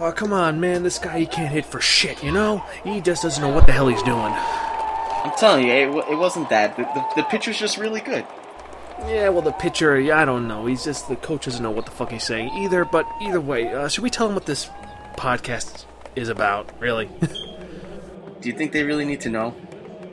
Oh, come on, man. This guy, he can't hit for shit, you know? He just doesn't know what the hell he's doing. I'm telling you, it, it wasn't that. The, the, the pitcher's just really good. Yeah, well, the pitcher, I don't know. He's just, the coach doesn't know what the fuck he's saying either, but either way, uh, should we tell him what this podcast is about, really? Do you think they really need to know?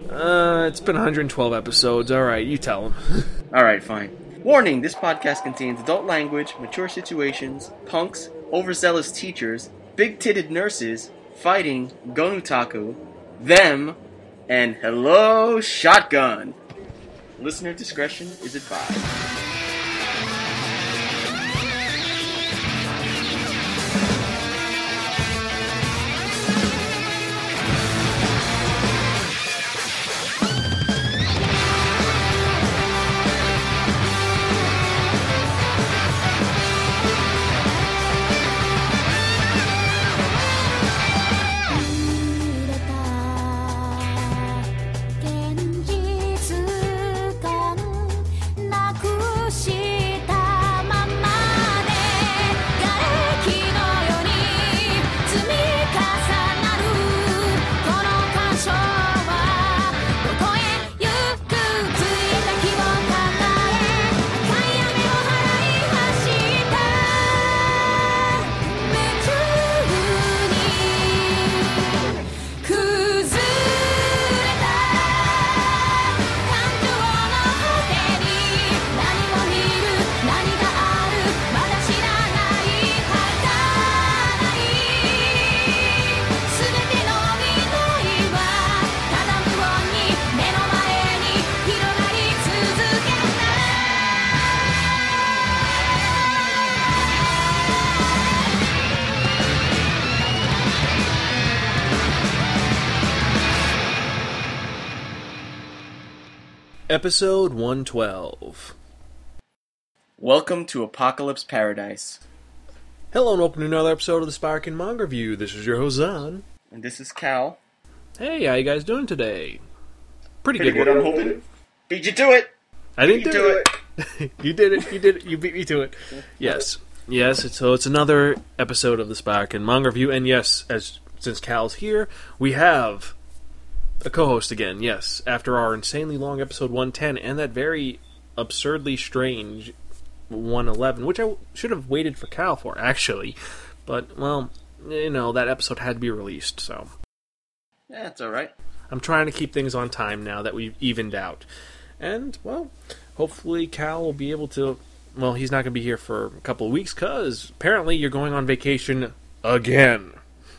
uh, it's been 112 episodes. Alright, you tell them. Alright, fine. Warning this podcast contains adult language, mature situations, punks, overzealous teachers, big titted nurses, fighting, gonutaku, them, and hello, shotgun. Listener discretion is advised.「Episode 112. Welcome to Apocalypse Paradise. Hello, and welcome to another episode of the Spiraken Manga Review. This is your host, Zan. And this is Cal. Hey, how you guys doing today? Pretty, Pretty good. good, I'm hoping. Beat you to it! I didn't You do, do it. you did it. You did it. You beat me to it. Yes. Yes. it's- So it's another episode of the Spiraken Manga Review, and yes, as since Cal's here, we have a co-host again. Yes, after our insanely long episode 110 and that very absurdly strange 111, which I should have waited for Cal for actually, but well, you know that episode had to be released, so. Yeah, it's alright. I'm trying to keep things on time now that we've evened out. And, well, hopefully Cal will be able to. Well, he's not going to be here for a couple of weeks because apparently you're going on vacation again.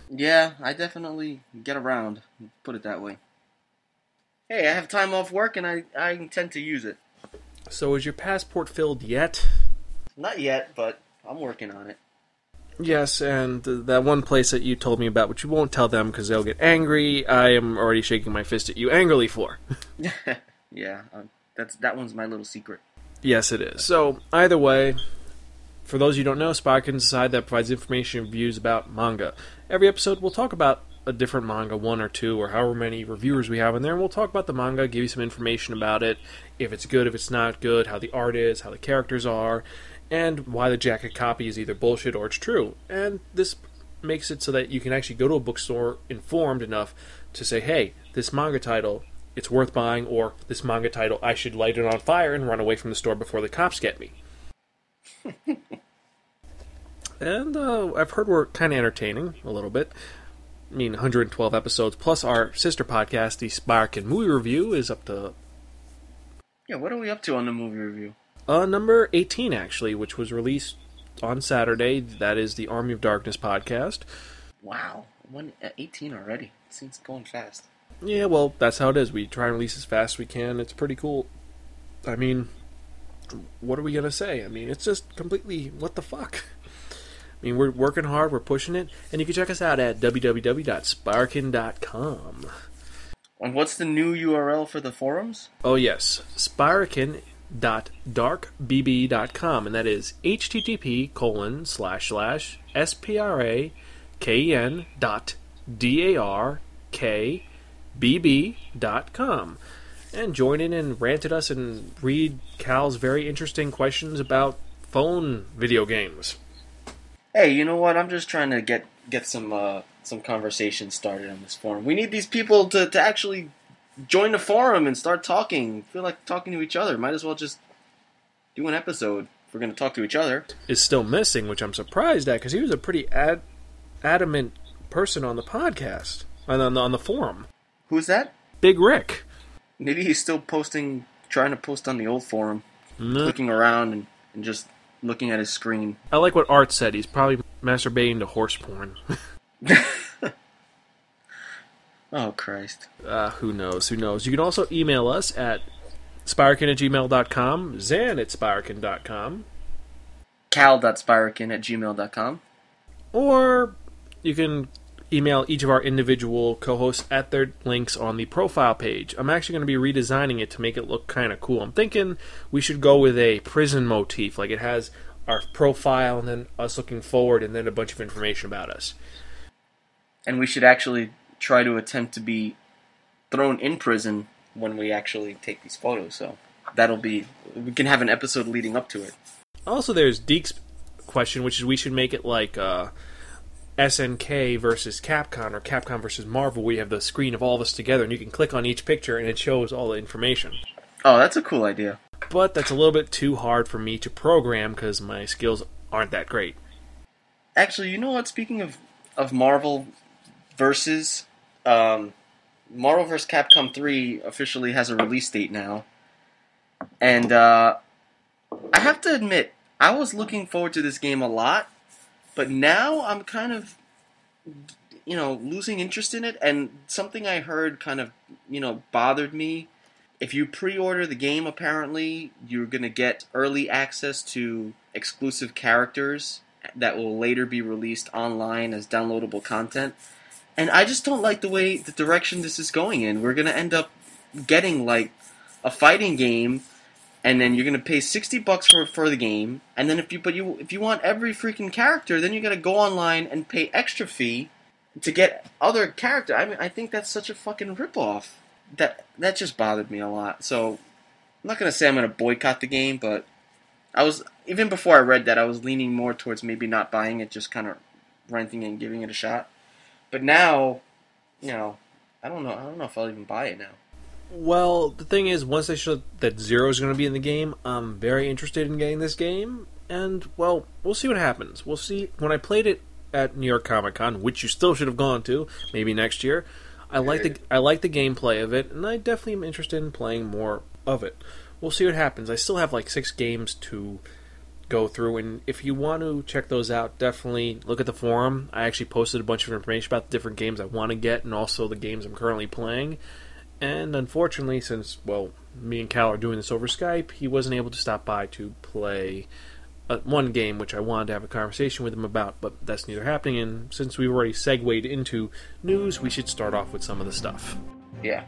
Yeah, I definitely get around. Put it that way. Hey, I have time off work and I, I intend to use it. So, is your passport filled yet? Not yet, but I'm working on it. Yes, and that one place that you told me about, which you won't tell them because they'll get angry, I am already shaking my fist at you angrily for. yeah, um, that's that one's my little secret. Yes, it is. So, either way, for those you don't know, a site that provides information and reviews about manga. Every episode, we'll talk about a different manga, one or two, or however many reviewers we have in there, and we'll talk about the manga, give you some information about it, if it's good, if it's not good, how the art is, how the characters are, and why the jacket copy is either bullshit or it's true. And this makes it so that you can actually go to a bookstore informed enough to say, hey, this manga title, it's worth buying, or this manga title, I should light it on fire and run away from the store before the cops get me. and uh, I've heard we're kind of entertaining a little bit. I mean, 112 episodes plus our sister podcast, the Spiraken Movie Review, is up to Yeah, what are we up to on the movie review? uh, number 18 actually, which was released on Saturday. That is the Army of Darkness podcast. Wow, one uh, 18 already. Seems going fast. Yeah, well, that's how it is. We try and release as fast as we can. It's pretty cool. I mean, what are we gonna say? I mean, it's just completely what the fuck. I mean, we're working hard, we're pushing it, and you can check us out at www.spiraken.com. And what's the new URL for the forums? Oh yes, spiraken.darkbb.com, and that is http colon slash slash s p r a k e n dot d a r k b b dot com. And join in and rant at us and read Cal's very interesting questions about phone video games. Hey, you know what? I'm just trying to get get some uh, some conversation started on this forum. We need these people to, to actually join the forum and start talking. Feel like talking to each other. Might as well just do an episode. If we're gonna talk to each other. Is still missing, which I'm surprised at because he was a pretty ad- adamant person on the podcast and on the, on the forum. Who's that? Big Rick. Maybe he's still posting, trying to post on the old forum, Mm. clicking around and, and just looking at his screen. I like what Art said. He's probably masturbating to horse porn. Oh Christ! Uh, who knows? Who knows? You can also email us at spiraken at gmail.com, zan at spiraken.com, Cal.spiraken at gmail.com. or you can email each of our individual co hosts at their links on the profile page. I'm actually going to be redesigning it to make it look kind of cool. I'm thinking we should go with a prison motif. Like it has our profile and then us looking forward and then a bunch of information about us. And we should actually try to attempt to be thrown in prison when we actually take these photos. So that'll be we can have an episode leading up to it. Also, there's Deke's question, which is we should make it like uh, SNK versus Capcom or Capcom versus Marvel, where you have the screen of all of us together, and you can click on each picture and it shows all the information. Oh, that's a cool idea. But that's a little bit too hard for me to program because my skills aren't that great. Actually, you know what? Speaking of of Marvel versus um, Marvel vs. Capcom 3 officially has a release date now, and uh, I have to admit, I was looking forward to this game a lot, but now I'm kind of, you know, losing interest in it. And something I heard kind of, you know, bothered me. If you pre-order the game, apparently you're gonna get early access to exclusive characters that will later be released online as downloadable content. And I just don't like the way the direction this is going in. We're gonna end up getting like a fighting game, and then you're gonna pay sixty bucks for for the game, and then if you but you if you want every freaking character, then you gotta go online and pay extra fee to get other character. I mean, I think that's such a fucking ripoff. That that just bothered me a lot. So I'm not gonna say I'm gonna boycott the game, but I was even before I read that I was leaning more towards maybe not buying it, just kind of renting it and giving it a shot. But now, you know, I don't know. I don't know if I'll even buy it now. Well, the thing is, once they show that Zero is going to be in the game, I'm very interested in getting this game, and well, we'll see what happens. We'll see. When I played it at New York Comic Con, which you still should have gone to, maybe next year, I like the I like the gameplay of it, and I definitely am interested in playing more of it. We'll see what happens. I still have like six games to go through, and if you want to check those out, definitely look at the forum. I actually posted a bunch of information about the different games I want to get, and also the games I'm currently playing. And unfortunately, since well, me and Cal are doing this over Skype, he wasn't able to stop by to play uh, one game, which I wanted to have a conversation with him about, but that's neither happening. And since we've already segued into news, we should start off with some of the stuff. Yeah,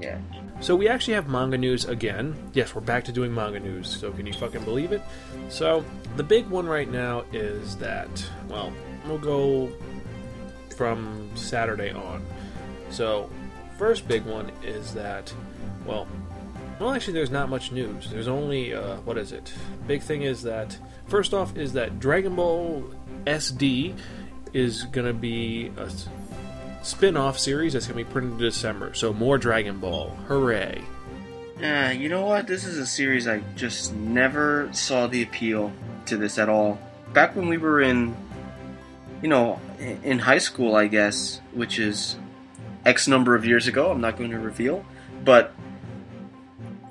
yeah. So we actually have manga news again. Yes, we're back to doing manga news. So can you fucking believe it? So the big one right now is that well, we'll go from Saturday on. So first big one is that well, well actually there's not much news. There's only uh, what is it? Big thing is that first off is that Dragon Ball SD is gonna be a spin-off series that's to be printed in December. So more Dragon Ball. Hooray. Yeah, you know what? This is a series I just never saw the appeal to this at all. Back when we were in, you know, in high school, I guess, which is X number of years ago, I'm not going to reveal, but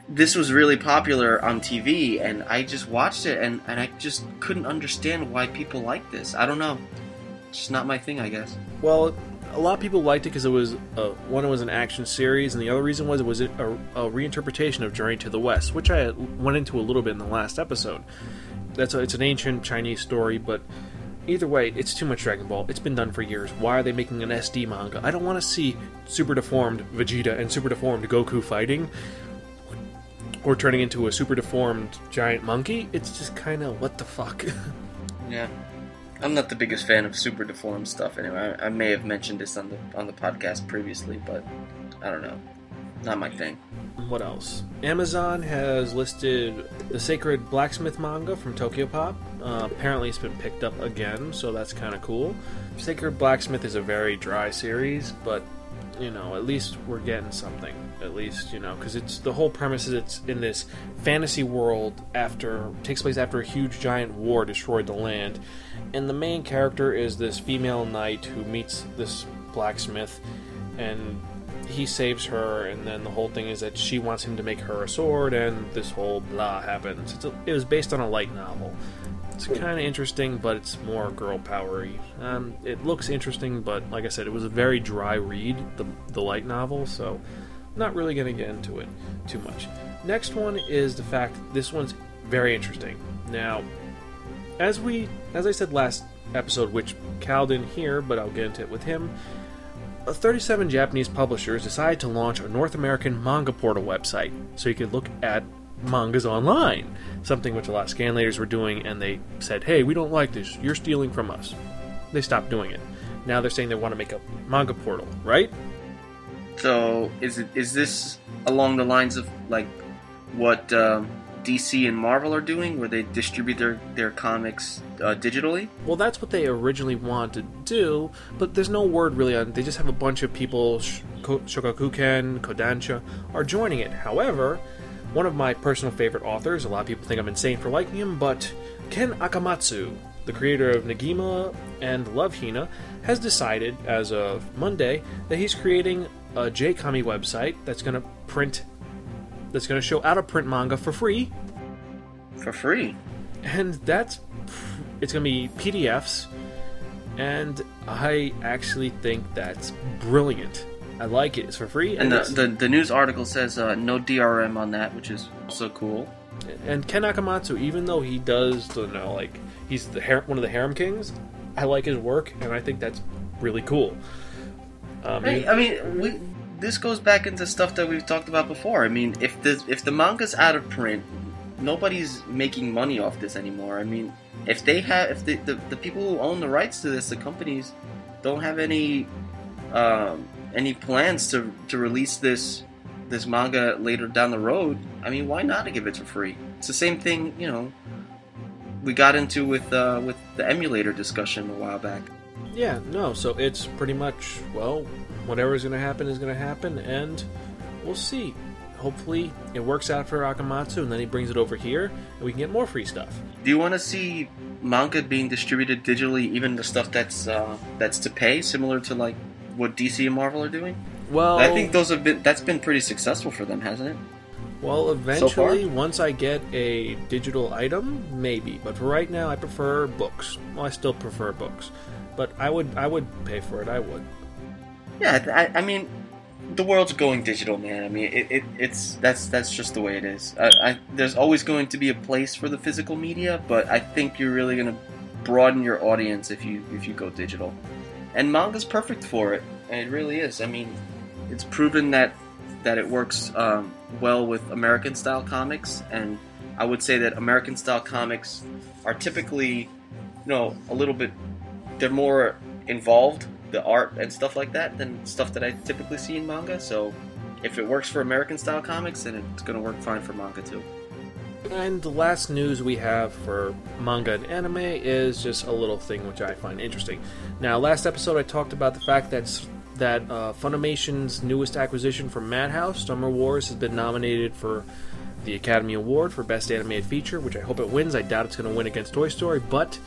this was really popular on TV, and I just watched it, and, and I just couldn't understand why people like this. I don't know. It's just not my thing, I guess. Well, a lot of people liked it because it was uh, one, it was an action series, and the other reason was it was a, a reinterpretation of Journey to the West, which I went into a little bit in the last episode. That's a, it's an ancient Chinese story, but either way, it's too much Dragon Ball. It's been done for years. Why are they making an SD manga? I don't want to see super deformed Vegeta and super deformed Goku fighting, or turning into a super deformed giant monkey. It's just kind of what the fuck. Yeah. I'm not the biggest fan of super deformed stuff anyway. I, I may have mentioned this on the on the podcast previously, but I don't know. Not my thing. What else? Amazon has listed the Sacred Blacksmith manga from Tokyo Pop. Uh, apparently, it's been picked up again, so that's kind of cool. Sacred Blacksmith is a very dry series, but you know, at least we're getting something. At least you know, because it's the whole premise is it's in this fantasy world after takes place after a huge giant war destroyed the land, and the main character is this female knight who meets this blacksmith, and he saves her, and then the whole thing is that she wants him to make her a sword, and this whole blah happens. A, it was based on a light novel. It's kind of interesting, but it's more girl powery. Um, it looks interesting, but like I said, it was a very dry read, the, the light novel, so not really going to get into it too much. Next one is the fact this one's very interesting. Now, as we, as I said last episode, which Cal didn't hear, but I'll get into it with him. uh, 37 Japanese publishers decided to launch a North American manga portal website so you could look at mangas online, something which a lot of scanlators were doing, and they said, hey, we don't like this, you're stealing from us. They stopped doing it. Now they're saying they want to make a manga portal, right? So is it is this along the lines of like what um, DC and Marvel are doing, where they distribute their their comics uh, digitally? Well, that's what they originally wanted to do, but there's no word really on. They just have a bunch of people, Sh- Shogakukan, Kodansha, are joining it. However, one of my personal favorite authors, a lot of people think I'm insane for liking him, but Ken Akamatsu, the creator of Negima and Love Hina, has decided as of Monday that he's creating a J-Comi website that's going to print, that's going to show out of print manga for free For free. and that's it's gonna be PDFs, and I actually think that's brilliant. I like it. It's for free, And the, the, the news article says uh, no DRM on that, which is so cool. and Ken Akamatsu, even though he does, you know, like he's the one of the harem kings, I like his work, and I think that's really cool. Um, he- I mean, we, this goes back into stuff that we've talked about before. I mean, if the if the manga's out of print, nobody's making money off this anymore. I mean, if they have, if the, the, the people who own the rights to this, the companies, don't have any um, any plans to to release this this manga later down the road, I mean, why not give it for free? It's the same thing, you know. We got into with uh, with the emulator discussion a while back. yeah, no. So it's pretty much well, whatever is going to happen is going to happen, and we'll see. Hopefully, it works out for Akamatsu, and then he brings it over here, and we can get more free stuff. Do you want to see manga being distributed digitally, even the stuff that's uh, that's to pay, similar to like what DC and Marvel are doing? Well, I think those have been that's been pretty successful for them, hasn't it? Well, eventually, once I get a digital item, maybe. But for right now, I prefer books. Well, I still prefer books, but I would I would pay for it. I would. Yeah, I, I mean, the world's going digital, man. I mean, it, it it's that's that's just the way it is. I, I, there's always going to be a place for the physical media, but I think you're really going to broaden your audience if you if you go digital. And manga's perfect for it, and it really is. I mean, it's proven that that it works um, well with American style comics, and I would say that American style comics are typically, you know, a little bit. They're more involved, the art and stuff like that, than stuff that I typically see in manga. So, if it works for American style comics, then it's going to work fine for manga too. And the last news we have for manga and anime is just a little thing which I find interesting. Now, last episode I talked about the fact that that uh, Funimation's newest acquisition from Madhouse, Summer Wars, has been nominated for the Academy Award for Best Animated Feature, which I hope it wins. I doubt it's going to win against Toy Story, but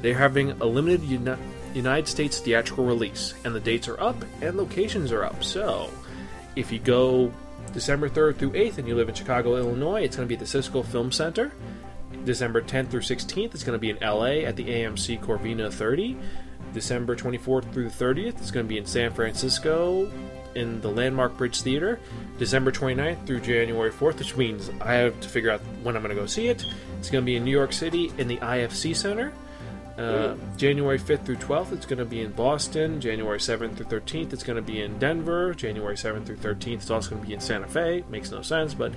they're having a limited uni- United States theatrical release, and the dates are up and locations are up. So, if you go December 3rd through 8th and you live in Chicago, Illinois, it's going to be at the Siskel Film Center. December 10th through 16th, it's going to be in LA at the AMC Covina 30. December 24th through the 30th, it's going to be in San Francisco in the Landmark Bridge Theater. December 29th through January 4th, which means I have to figure out when I'm going to go see it. It's going to be in New York City in the IFC Center. Uh, January 5th through 12th, it's going to be in Boston. January 7th through 13th, it's going to be in Denver. January 7th through 13th, it's also going to be in Santa Fe. Makes no sense, but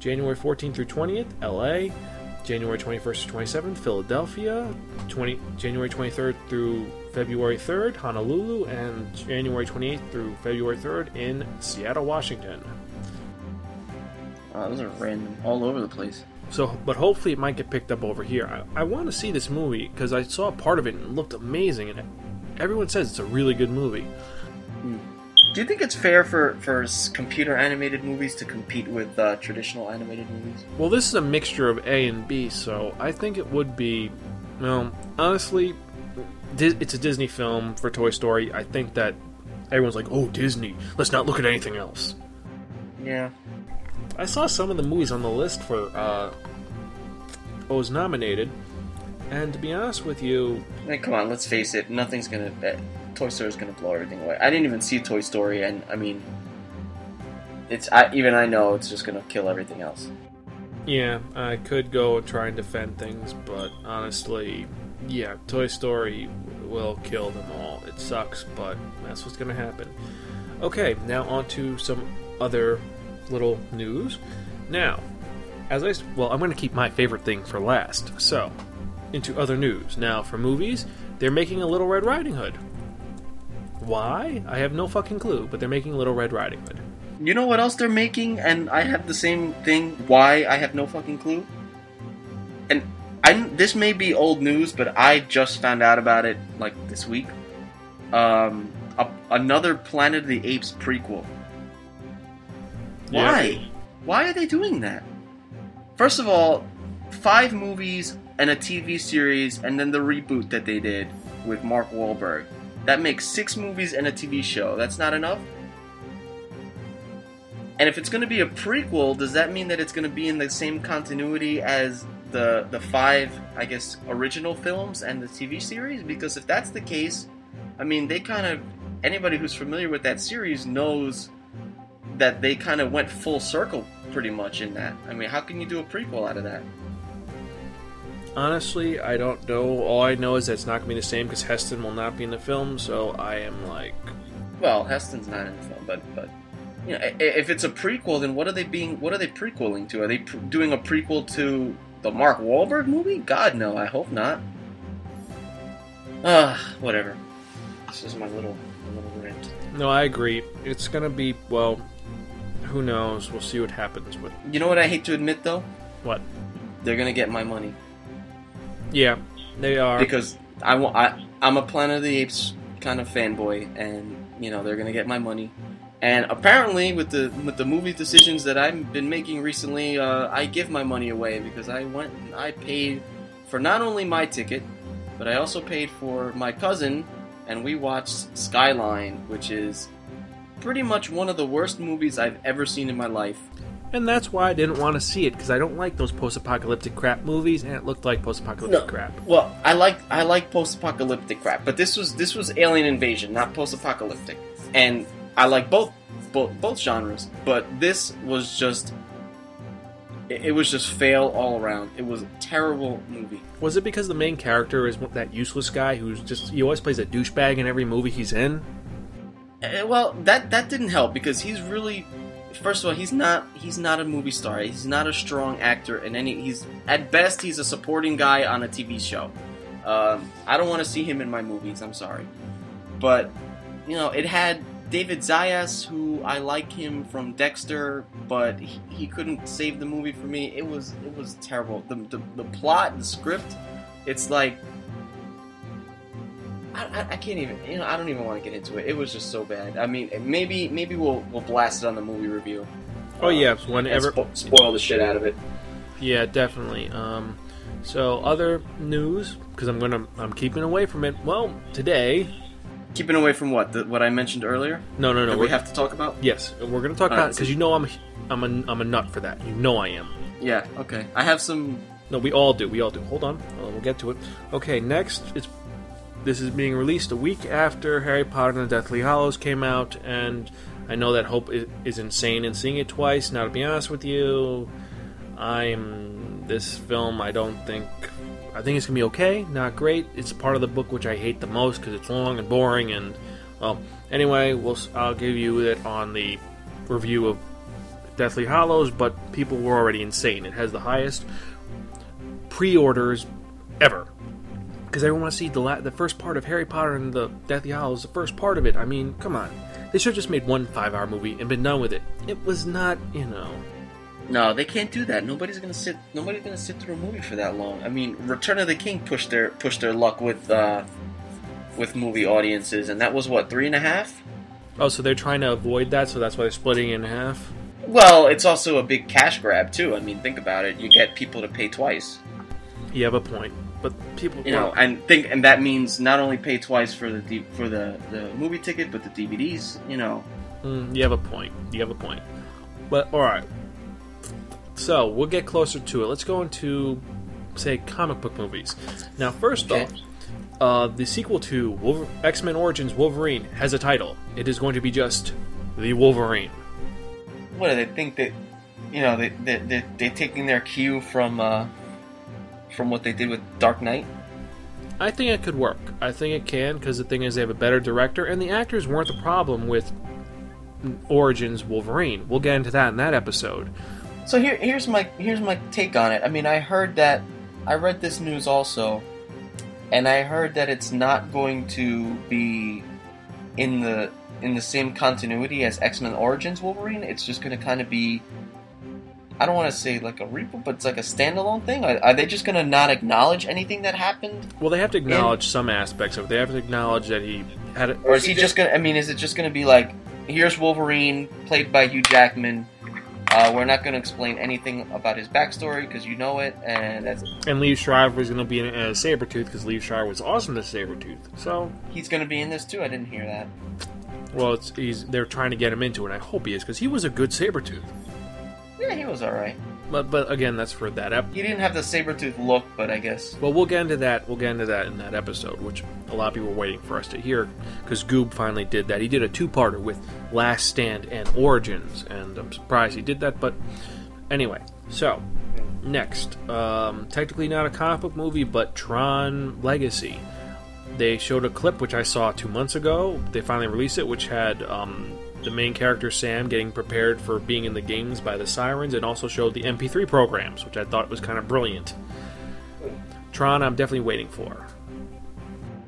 January 14th through 20th, LA. January 21st to 27th, Philadelphia. 20, January 23rd through February 3rd, Honolulu. And January 28th through February 3rd in Seattle, Washington. Wow, those are random, all over the place. So, but hopefully it might get picked up over here. I, I want to see this movie because I saw a part of it and it looked amazing, and everyone says it's a really good movie. Do you think it's fair for for computer animated movies to compete with uh, traditional animated movies? Well, this is a mixture of A and B, so I think it would be. Well, honestly, it's a Disney film for Toy Story. I think that everyone's like, "Oh, Disney, let's not look at anything else." Yeah. I saw some of the movies on the list for uh, what was nominated, and to be honest with you, mean, come on, let's face it. Nothing's gonna. Uh, Toy Story's gonna blow everything away. I didn't even see Toy Story, and I mean, it's I, even I know it's just gonna kill everything else. yeah, I could go and try and defend things, but honestly, yeah, Toy Story will kill them all. It sucks, but that's what's gonna happen. Okay, now on to some other little news. Now, as I well, I'm going to keep my favorite thing for last. So, into other news. Now, for movies, they're making a Little Red Riding Hood. Why? I have no fucking clue, but they're making a Little Red Riding Hood. You know what else they're making, and I have the same thing. Why I have no fucking clue. And I'm, this may be old news, but I just found out about it like this week. Um, a, another Planet of the Apes prequel. Yeah. Why? Why are they doing that? First of all, five movies and a TV series, and then the reboot that they did with Mark Wahlberg. That makes six movies and a TV show. That's not enough? And if it's going to be a prequel, does that mean that it's going to be in the same continuity as the the five, I guess, original films and the TV series? Because if that's the case, I mean, they kind of anybody who's familiar with that series knows that they kind of went full circle pretty much in that. I mean, how can you do a prequel out of that? Honestly, I don't know. All I know is that it's not going to be the same because Heston will not be in the film, so I am like. Well, Heston's not in the film, but but you know, if it's a prequel, then what are they being? What are they prequeling to? Are they pr- doing a prequel to the Mark Wahlberg movie? God no, I hope not. Ah, whatever. This is my little my little rant. No, I agree. It's going to be, well, who knows? We'll see what happens with. You know what I hate to admit though? What? They're gonna get my money Yeah, they are. because I want. I I'm a Planet of the Apes kind of fanboy, and you know they're gonna get my money. And apparently, with the with the movie decisions that I've been making recently, uh, I give my money away because I went and I paid for not only my ticket, but I also paid for my cousin, and we watched Skyline, which is pretty much one of the worst movies I've ever seen in my life. And that's why I didn't want to see it because I don't like those post-apocalyptic crap movies, and it looked like post-apocalyptic crap. Well, I like I like post-apocalyptic crap, but this was this was alien invasion, not post-apocalyptic, and I like both both both genres. But this was just it, it was just fail all around. It was a terrible movie. Was it because the main character is that useless guy who's just he always plays a douchebag in every movie he's in? Uh, well, that that didn't help because he's really first of all he's not he's not a movie star. He's not a strong actor in any. He's at best he's a supporting guy on a TV show. Um, I don't want to see him in my movies. I'm sorry, but you know it had David Zayas, who I like him from Dexter, but he, he couldn't save the movie for me. It was it was terrible. The the, the plot, and the script, it's like I, I, can't even you know I don't even want to get into it. It was just so bad. I mean, maybe maybe we'll we'll blast it on the movie review. Oh Uh, yeah, whenever. spo- spoil the shit out of it. Yeah, definitely. Um, so other news because I'm gonna I'm keeping away from it. Well, today, Keeping away from what the, what I mentioned earlier. no, no, no. that we're- have to talk about. yes, we're gonna talk All about right, because so- you know I'm I'm a, I'm a nut for that. You know I am. Yeah. Okay. I have some. No, we all do. We all do. Hold on, uh, we'll get to it. Okay, next it's this is being released a week after Harry Potter and the Deathly Hallows came out, and I know that Hope is, is insane in seeing it twice. Now, to be honest with you, I'm this film. I don't think I think it's gonna be okay. Not great. It's part of the book which I hate the most because it's long and boring. And well, anyway, we'll I'll give you it on the review of Deathly Hallows. But people were already insane. It has the highest pre-orders ever because everyone wants to see the la- the first part of Harry Potter and the Deathly Hallows, the first part of it. I mean, come on, they should have just made one five-hour movie and been done with it. It was not, you know. No, they can't do that. Nobody's gonna sit. Nobody's gonna sit through a movie for that long. I mean, Return of the King pushed their pushed their luck with uh, with movie audiences, and that was what three and a half. Oh, so they're trying to avoid that, so that's why they're splitting it in half. Well, it's also a big cash grab too. I mean, think about it. You get people to pay twice. You have a point, but people, You know, and think, and that means not only pay twice for the D- for the the movie ticket, but the DVDs. You know, mm, you have a point. You have a point. But all right, so we'll get closer to it. Let's go into say comic book movies. Now, first Okay. off, uh, the sequel to Wolver- X Men Origins Wolverine has a title. It is going to be just the Wolverine. what do they think that? You know, they they they they're taking their cue from uh, from what they did with Dark Knight. I think it could work. I think it can because the thing is they have a better director, and the actors weren't the problem with Origins Wolverine. We'll get into that in that episode. So here, here's my here's my take on it. I mean, I heard that I read this news also, and I heard that it's not going to be in the in the same continuity as X Men Origins Wolverine. It's just going to kind of be. I don't want to say like a reboot, but it's like a standalone thing. Are, are they just going to not acknowledge anything that happened, Well, they have to acknowledge some aspects of it. They have to acknowledge that he had it. or is he just going? to I mean, is it just going to be like, here's Wolverine played by Hugh Jackman. Uh, we're not going to explain anything about his backstory because you know it, and that's It. And Liev Schreiber is going to be in it as Sabretooth because Liev Schreiber was awesome as Sabretooth. So, He's going to be in this too. I didn't hear that. well, it's, he's they're trying to get him into it. I hope he is because he was a good Sabretooth. Yeah, he was all right. But but again, that's for that ep. He didn't have the saber tooth look, but I guess Well, we'll get into that. We'll get into that in that episode, which a lot of people were waiting for us to hear because Goob finally did that. He did a two-parter with Last Stand and Origins, and I'm surprised he did that. But anyway, so next, um, technically not a comic book movie, but Tron Legacy. They showed a clip which I saw two months ago. They finally released it, which had um, the main character Sam getting prepared for being in the games by the sirens, and also showed the MP3 programs, which I thought was kind of brilliant. Tron, I'm definitely waiting for.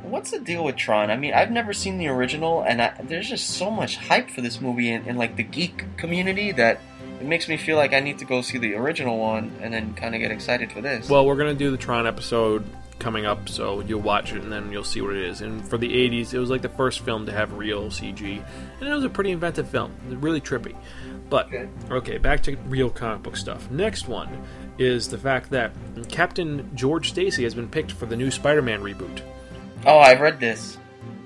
what's the deal with Tron? I mean, I've never seen the original, and I, there's just so much hype for this movie in, in like the geek community that it makes me feel like I need to go see the original one and then kind of get excited for this. Well, we're gonna do the Tron episode coming up, so you'll watch it and then you'll see what it is. And for the '80s, it was like the first film to have real CG, and it was a pretty inventive film, really trippy. But Okay. back to real comic book stuff. Next one is the fact that Captain George Stacy has been picked for the new Spider-Man reboot. oh, I've read this.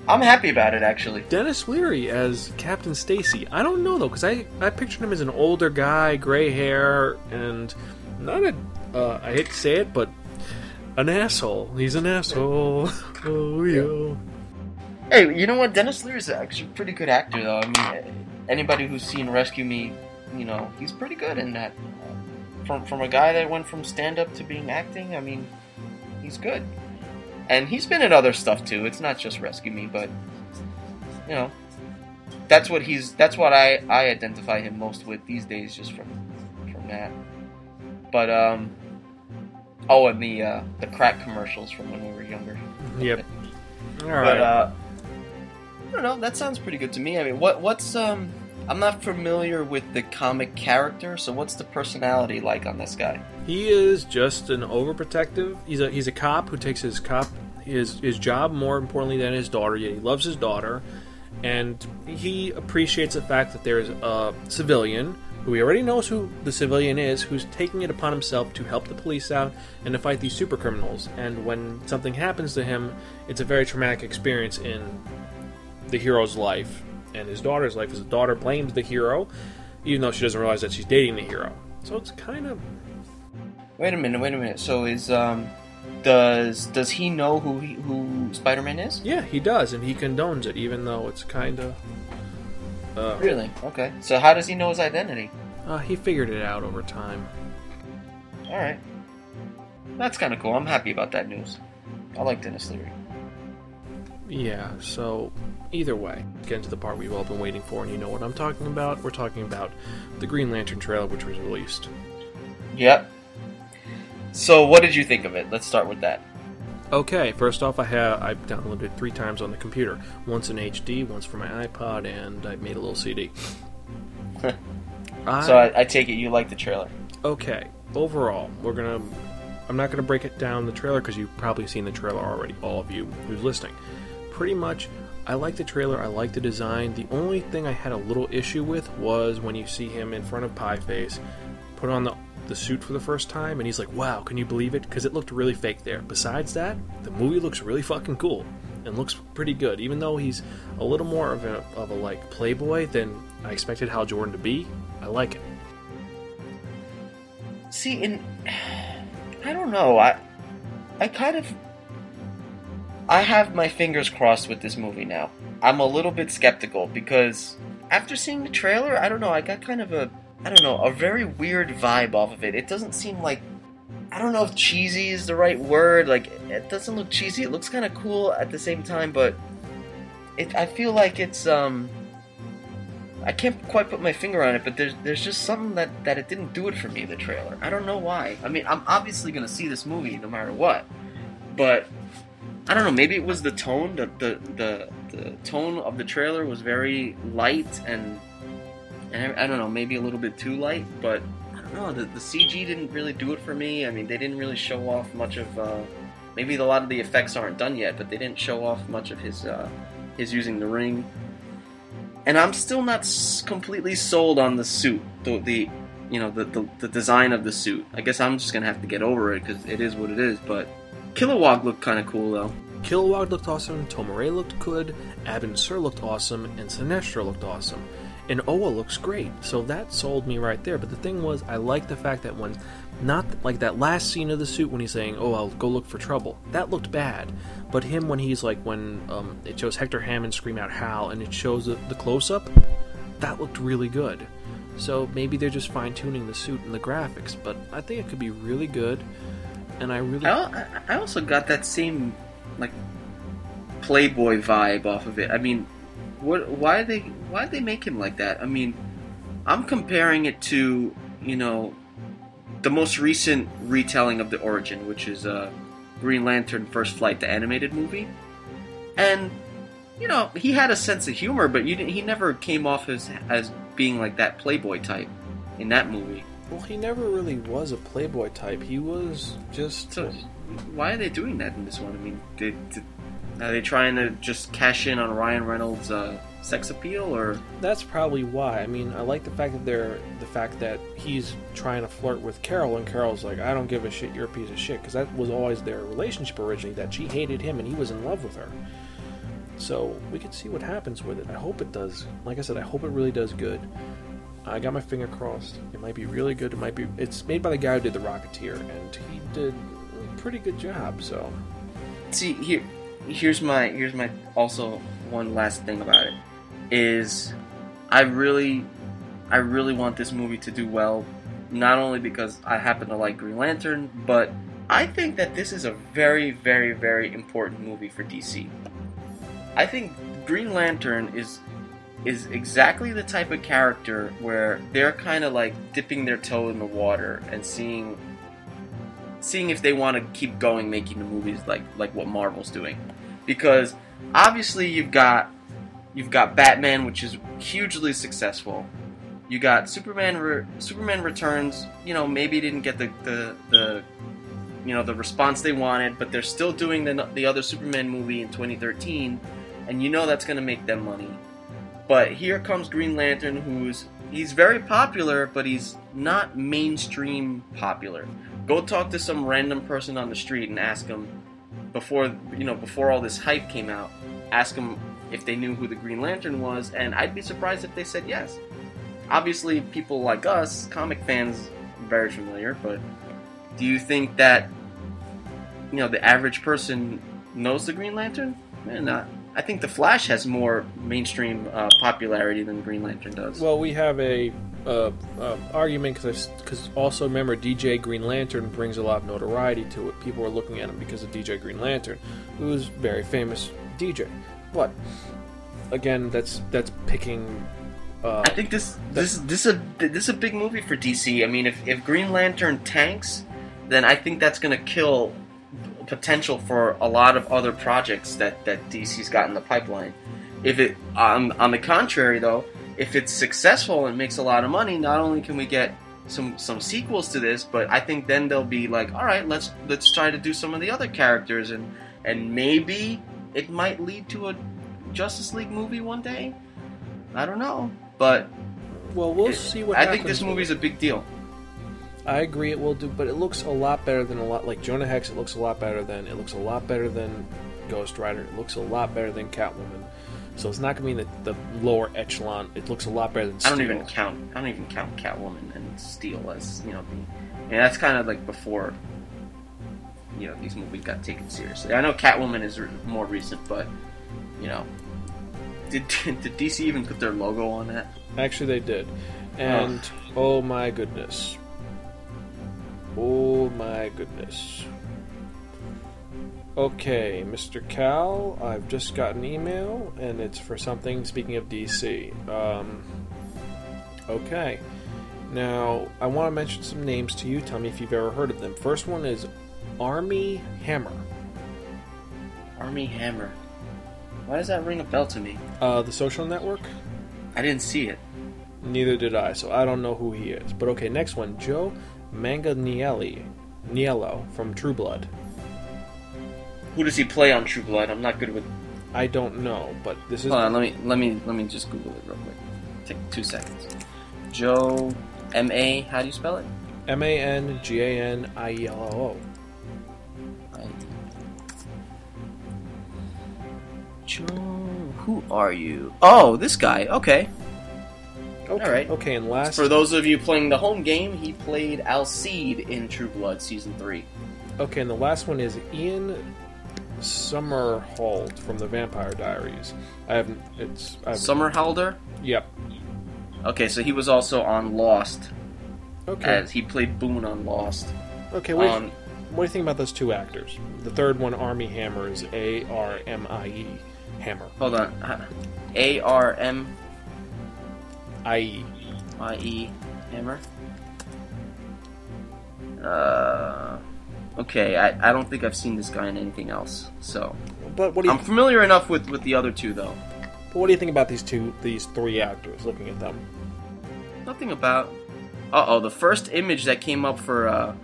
I'm happy about it actually. Denis Leary as Captain Stacy. I don't know though, because I I pictured him as an older guy, gray hair, and not a. Uh, I hate to say it, but an asshole. He's an asshole. oh yeah. Hey, you know what? Denis Leary's actually a pretty good actor, though. I mean, anybody who's seen Rescue Me, you know, he's pretty good in that. From from a guy that went from stand up to being acting, I mean, he's good. And he's been in other stuff too. It's not just Rescue Me, but you know, that's what he's. That's what I I identify him most with these days, just from from that. But um, oh, and the uh, the crack commercials from when we were younger. Yep. All But uh, I don't know. That sounds pretty good to me. I mean, what what's um? I'm not familiar with the comic character, so what's the personality like on this guy? he is just an overprotective. He's a he's a cop who takes his cop his his job more importantly than his daughter. Yet he loves his daughter, and he appreciates the fact that there's a civilian who he already knows who the civilian is, who's taking it upon himself to help the police out and to fight these super criminals. And when something happens to him, it's a very traumatic experience in the hero's life and his daughter's life. His daughter blames the hero, even though she doesn't realize that she's dating the hero. So it's kind of Wait a minute. Wait a minute. So is um, does does he know who he, who Spider-Man is? Yeah, he does, and he condones it, even though it's kind of. Uh, Really? Okay. So how does he know his identity? uh, he figured it out over time. All right. That's kind of cool. I'm happy about that news. I like Denis Leary. Yeah, so either way, get into the part we've all been waiting for, and you know what I'm talking about. We're talking about the Green Lantern trailer, which was released. Yep. So what did you think of it? Let's start with that. Okay, first off, I have I downloaded it three times on the computer. Once in HD, once for my iPod, and I made a little CD. I, So I, I take it you like the trailer. okay, overall, we're gonna. I'm not gonna break it down the trailer because you've probably seen the trailer already. All of you who's listening, pretty much. I like the trailer. I like the design. The only thing I had a little issue with was when you see him in front of Pie Face, put on the the suit for the first time, and he's like, "Wow, can you believe it?" Because it looked really fake there. Besides that, the movie looks really fucking cool and looks pretty good. Even though he's a little more of a of a like playboy than I expected Hal Jordan to be, I like it. See, in I don't know. I I kind of I have my fingers crossed with this movie now. I'm a little bit skeptical because after seeing the trailer, I don't know, I got kind of a I don't know, a very weird vibe off of it. It doesn't seem like I don't know if cheesy is the right word. Like it doesn't look cheesy. It looks kind of cool at the same time, but it I feel like it's um I can't quite put my finger on it, but there's there's just something that that it didn't do it for me. The trailer. I don't know why. I mean, I'm obviously gonna see this movie no matter what, but I don't know. Maybe it was the tone. The the the, the tone of the trailer was very light and I, I don't know. Maybe a little bit too light, but I don't know. The, the CG didn't really do it for me. I mean, they didn't really show off much of. Uh, maybe a lot of the effects aren't done yet, but they didn't show off much of his uh, his using the ring and I'm still not s- completely sold on the suit, the, the you know the, the the design of the suit. I guess I'm just gonna have to get over it because it is what it is. But Kilowog looked kind of cool though. Kilowog looked awesome, Tomar-Re looked good, Abin Sur looked awesome, and Sinestro looked awesome. And Oa looks great, so that sold me right there. But the thing was, I like the fact that when, not like that last scene of the suit when he's saying, "Oh, I'll go look for trouble," that looked bad. But him when he's like when um, it shows Hector Hammond scream out "Hal" and it shows the, the close up, that looked really good. So maybe they're just fine tuning the suit and the graphics, but I think it could be really good. And I really I, I- I also got that same like Playboy vibe off of it. I mean, what? Why they? Why they make him like that? I mean, I'm comparing it to you know the most recent retelling of the origin, which is uh, Green Lantern: First Flight, the animated movie, and you know he had a sense of humor, but he never came off as as being like that Playboy type in that movie. Well, he never really was a playboy type. He was just. So, why are they doing that in this one? I mean, did, did, are they trying to just cash in on Ryan Reynolds' uh, sex appeal, or That's probably why. I mean, I like the fact that they're the fact that he's trying to flirt with Carol, and Carol's like, "I don't give a shit. You're a piece of shit," because that was always their relationship originally. That she hated him, and he was in love with her. So we could see what happens with it. I hope it does. Like I said, I hope it really does good. I got my finger crossed. It might be really good. It might be. It's made by the guy who did the Rocketeer, and he did a pretty good job. So see here? Here's my here's my also one last thing about it is I really I really want this movie to do well, not only because I happen to like Green Lantern, but I think that this is a very very very important movie for DC. I think Green Lantern is is exactly the type of character where they're kind of like dipping their toe in the water and seeing seeing if they want to keep going making the movies like like what Marvel's doing because obviously you've got you've got Batman which is hugely successful. You got Superman Re- Superman Returns you know maybe didn't get the, the the you know the response they wanted but they're still doing the the other Superman movie in 2013 and you know that's going to make them money. But here comes Green Lantern who's he's very popular but he's not mainstream popular. Go talk to some random person on the street and ask them before you know before all this hype came out ask them if they knew who the green lantern was and i'd be surprised if they said yes. Obviously people like us comic fans very familiar but do you think that you know the average person knows the green lantern? Eh, not. I think the flash has more mainstream uh, popularity than green lantern does. Well, we have a uh, uh, argument because because also remember DJ Green Lantern brings a lot of notoriety to it. People are looking at him because of DJ Green Lantern, who's a very famous DJ. But again, that's that's picking. Uh, I think this this this is a this is a big movie for DC. I mean, if if Green Lantern tanks, then I think that's going to kill potential for a lot of other projects that that DC's got in the pipeline. If it on on the contrary though, if it's successful and makes a lot of money, not only can we get some some sequels to this, but I think then they'll be like, all right, let's let's try to do some of the other characters, and and maybe it might lead to a Justice League movie one day. I don't know, but Well, we'll see what. Happens. I think this movie's a big deal. I agree it will do, but it looks a lot better than a lot like Jonah Hex. It looks a lot better than it looks a lot better than Ghost Rider. It looks a lot better than Catwoman. So it's not going to be the, the lower echelon. It looks a lot better than. I don't even count. I don't even count Catwoman and Steel as you know the. And that's kind of like before. You know these movies got taken seriously. I know Catwoman is re- more recent, but you know, did did DC even put their logo on that? Actually, they did, and oh my goodness, oh my goodness. Okay, Mr. Cal, I've just got an email, and it's for something. Speaking of DC, um, okay. Now, I want to mention some names to you. Tell me if you've ever heard of them. First one is Armie Hammer. Armie Hammer. Why does that ring a bell to me? Uh, the Social Network. I didn't see it. Neither did I, so I don't know who he is. But okay, next one, Joe Manganiello, Niello from True Blood. Who does he play on True Blood? I'm not good with. I don't know, but this is Hold on, let me let me let me just Google it real quick. Take two seconds. Joe M A. How do you spell it? M A N G A N I E L O O. Joe, who are you? Oh, this guy. Okay. Okay, All right. Okay, and last For those of you playing the home game, he played Alcide in True Blood season three. okay, and the last one is Ian Summerhold from the Vampire Diaries. I haven't. It's I haven't, Somerhalder. Yep. Okay, so he was also on Lost, Okay. as he played Boone on Lost. okay. What, Um, what do you think about those two actors? The third one, Armie Hammer, is A R M I E Hammer. hold on. A R M I E. I E Hammer. Uh, okay, I, I don't think I've seen this guy in anything else. So But what do you I'm familiar enough with, with the other two though. But what do you think about these two, these three actors? Looking at them, Nothing about. Uh oh, the first image that came up for uh,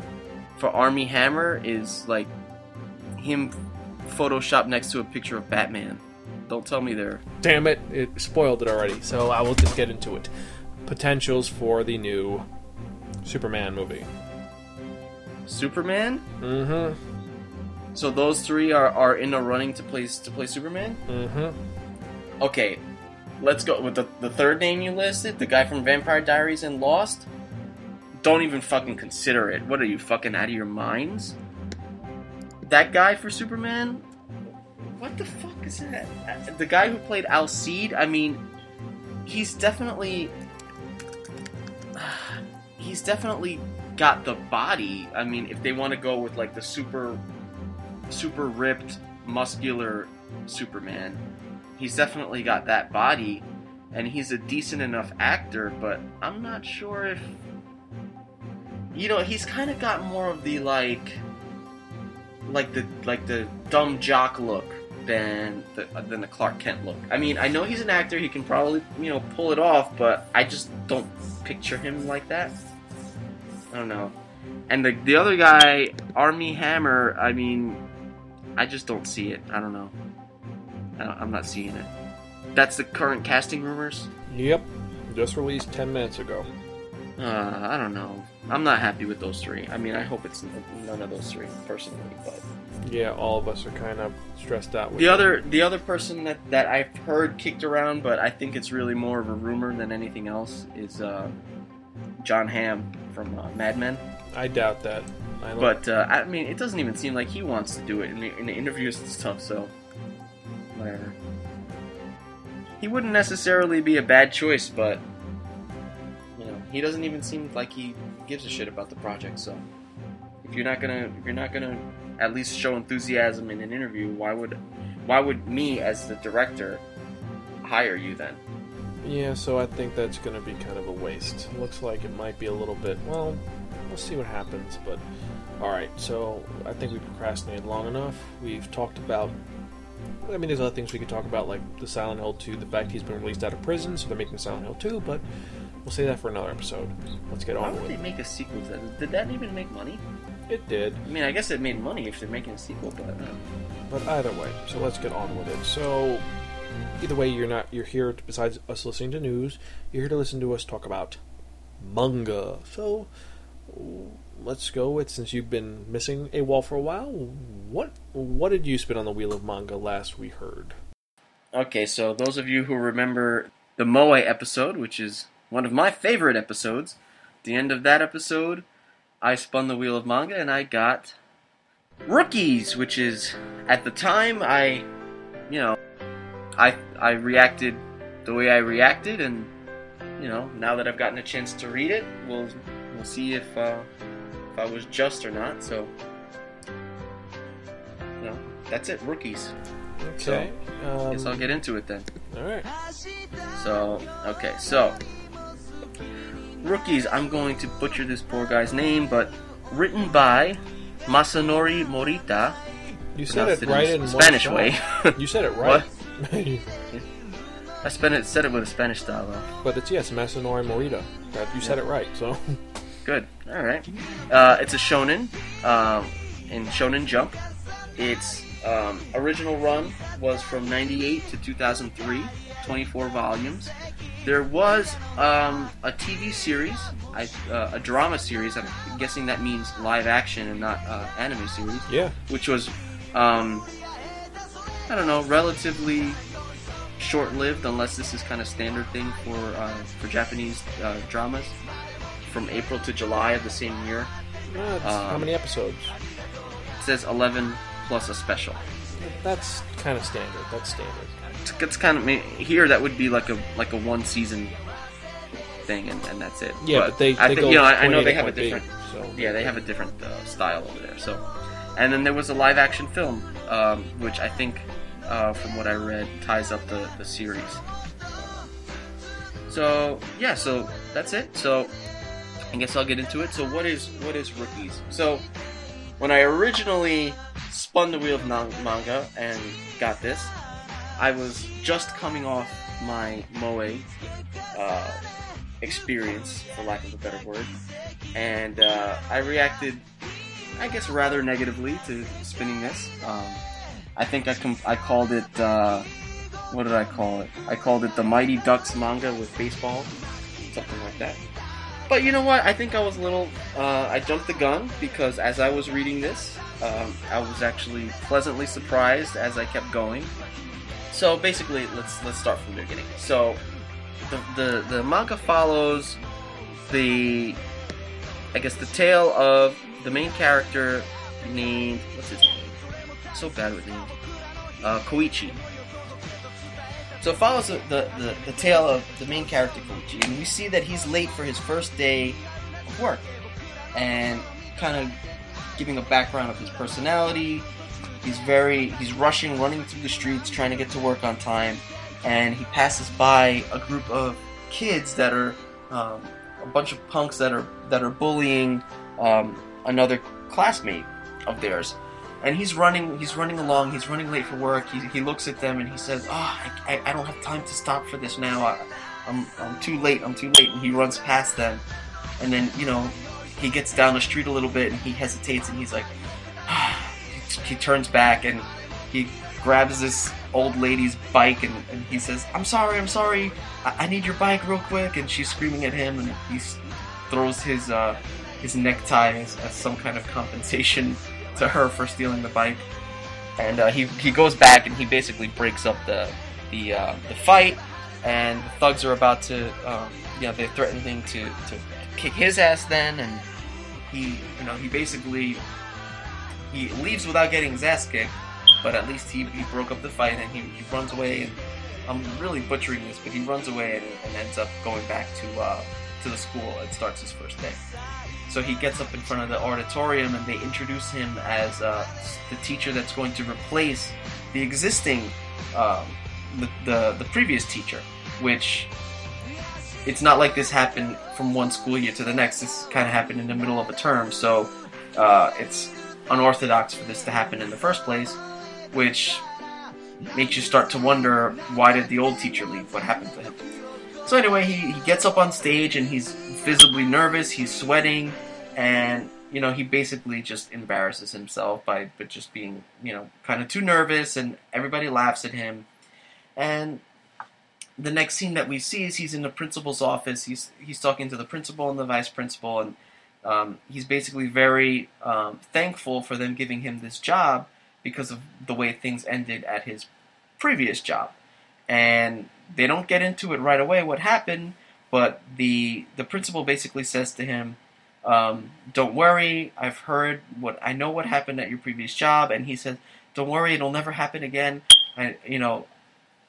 for Armie Hammer is like him photoshopped next to a picture of Batman. Don't tell me they're damn it, it spoiled it already. So I will just get into it. Potentials for the new Superman movie. Superman. Mm-hmm. So those three are, are in a running to play to play Superman. Mm-hmm. Okay, let's go with the the third name you listed, the guy from Vampire Diaries and Lost. Don't even fucking consider it. What are you fucking out of your minds? That guy for Superman? What the fuck is that? Uh, The guy who played Alcide? I mean, he's definitely he's definitely got the body. I mean, if they want to go with like the super super ripped, muscular Superman, he's definitely got that body and he's a decent enough actor, but I'm not sure if you know, he's kind of got more of the like like the like the dumb jock look than the than the Clark Kent look. I mean, I know he's an actor; he can probably you know pull it off, but I just don't picture him like that. I don't know. And the the other guy, Armie Hammer. I mean, I just don't see it. I don't know. I don't, I'm not seeing it. That's the current casting rumors. Yep. Just released ten minutes ago. Uh, I don't know. I'm not happy with those three. I mean, I hope it's none of those three personally, but. Yeah, all of us are kind of stressed out. With The other, the other person that, that I've heard kicked around, but I think it's really more of a rumor than anything else, is uh, John Hamm from uh, Mad Men. I doubt that. I But uh, I mean, it doesn't even seem like he wants to do it in the, in the interviews and stuff. So, whatever. He wouldn't necessarily be a bad choice, but you know, he doesn't even seem like he gives a shit about the project. So, if you're not gonna, if you're not gonna at least show enthusiasm in an interview, why would, why would me as the director hire you then? Yeah, so I think that's going to be kind of a waste. Looks like it might be a little bit. Well, we'll see what happens. But all right, so I think we procrastinated long enough. We've talked about. I mean, there's other things we could talk about, like the Silent Hill 2, the fact he's been released out of prison, so they're making Silent Hill 2. But we'll say that for another episode. Let's get Why on would with they make a sequel to that? Did that even make money? It did, I mean, I guess it made money if they're making a sequel, but uh, but either way. So let's get on with it. So either way, you're not you're here. Besides us listening to news, you're here to listen to us talk about manga. So let's go with since you've been missing a wall for a while. What what did you spin on the wheel of manga last we heard? Okay, so those of you who remember the Moe episode, which is one of my favorite episodes, the end of that episode, I spun the wheel of manga and I got Rookies, which is at the time I, you know, I I reacted the way I reacted, and you know, now that I've gotten a chance to read it, we'll we'll see if uh, if I was just or not. So, you know, that's it. Rookies. Okay. um, Guess I'll get into it then. all right. So, okay, so rookies. I'm going to butcher this poor guy's name, but written by Masanori Morita. You said it right in, in Spanish way. You said it right. I spent it, said it with a Spanish style though. but it's yes, Masanori Morita. You said it right. So Good. All right. Uh, it's a shonen um, in Shonen Jump. Its um, original run was from 98 to 2003, 24 volumes. There was um, a TV series, I, uh, a drama series. I'm guessing that means live action and not uh, anime series, yeah, which was, um, I don't know, relatively short-lived, unless this is kind of standard thing for uh, for Japanese uh, dramas from April to July of the same year. It's how Um, many episodes? It says 11 plus a special. That's kind of standard. That's standard. It's, it's kind of here that would be like a like a one season thing, and, and that's it. Yeah, but, they, I they think you know I, I know they have a B, different So yeah they have a different uh, style over there. So, and then there was a live action film, um, which I think uh, from what I read ties up the the series. So yeah, so that's it. So I guess I'll get into it. So what is what is rookies? So when I originally spun the wheel of man- manga and got this, I was just coming off my moe uh, experience, for lack of a better word, and uh, I reacted, I guess, rather negatively to spinning this. Um, I think I com- I called it. Uh, what did I call it? I called it the Mighty Ducks manga with baseball, something like that. But you know what? I think I was a little. Uh, I jumped the gun because as I was reading this, um, I was actually pleasantly surprised as I kept going. So basically, let's let's start from the beginning. So the the, the manga follows the I guess the tale of the main character named what's his name? So bad with names. Uh, Koichi. So it follows the, the, the, tale of the main character Koichi, and we see that he's late for his first day of work, and kind of giving a background of his personality. He's very he's rushing, running through the streets, trying to get to work on time, and he passes by a group of kids that are um, a bunch of punks that are that are bullying um, another classmate of theirs and he's running he's running along he's running late for work. He, he looks at them and he says oh I, I, I don't have time to stop for this now. I, I'm, I'm too late i'm too late. And he runs past them. And then you know he gets down the street a little bit and he hesitates and he's like he turns back and he grabs this old lady's bike and, and he says i'm sorry i'm sorry. I, I need your bike real quick. And she's screaming at him and he throws his uh, his necktie as, as some kind of compensation to her for stealing the bike. And uh, he he goes back and he basically breaks up the the uh, the fight. And the thugs are about to, um, you know, they're threatening to, to kick his ass then. And he, you know, he basically he leaves without getting his ass kicked. But at least he, he broke up the fight and he, he runs away. And I'm really butchering this, but he runs away and, and ends up going back to uh, to the school and starts his first day. So he gets up in front of the auditorium and they introduce him as uh, the teacher that's going to replace the existing, um, the, the, the previous teacher, which it's not like this happened from one school year to the next. This kind of happened in the middle of a term, so uh, it's unorthodox for this to happen in the first place, which makes you start to wonder why did the old teacher leave? What happened to him? So anyway, he, he gets up on stage and he's visibly nervous. He's sweating, and you know he basically just embarrasses himself by but just being you know kind of too nervous, and everybody laughs at him. And the next scene that we see is he's in the principal's office. He's he's talking to the principal and the vice principal, and um, he's basically very um, thankful for them giving him this job because of the way things ended at his previous job. And they don't get into it right away what happened, but the the principal basically says to him, um, "Don't worry, I've heard what I know what happened at your previous job." And he says, "Don't worry, it'll never happen again." I, you know,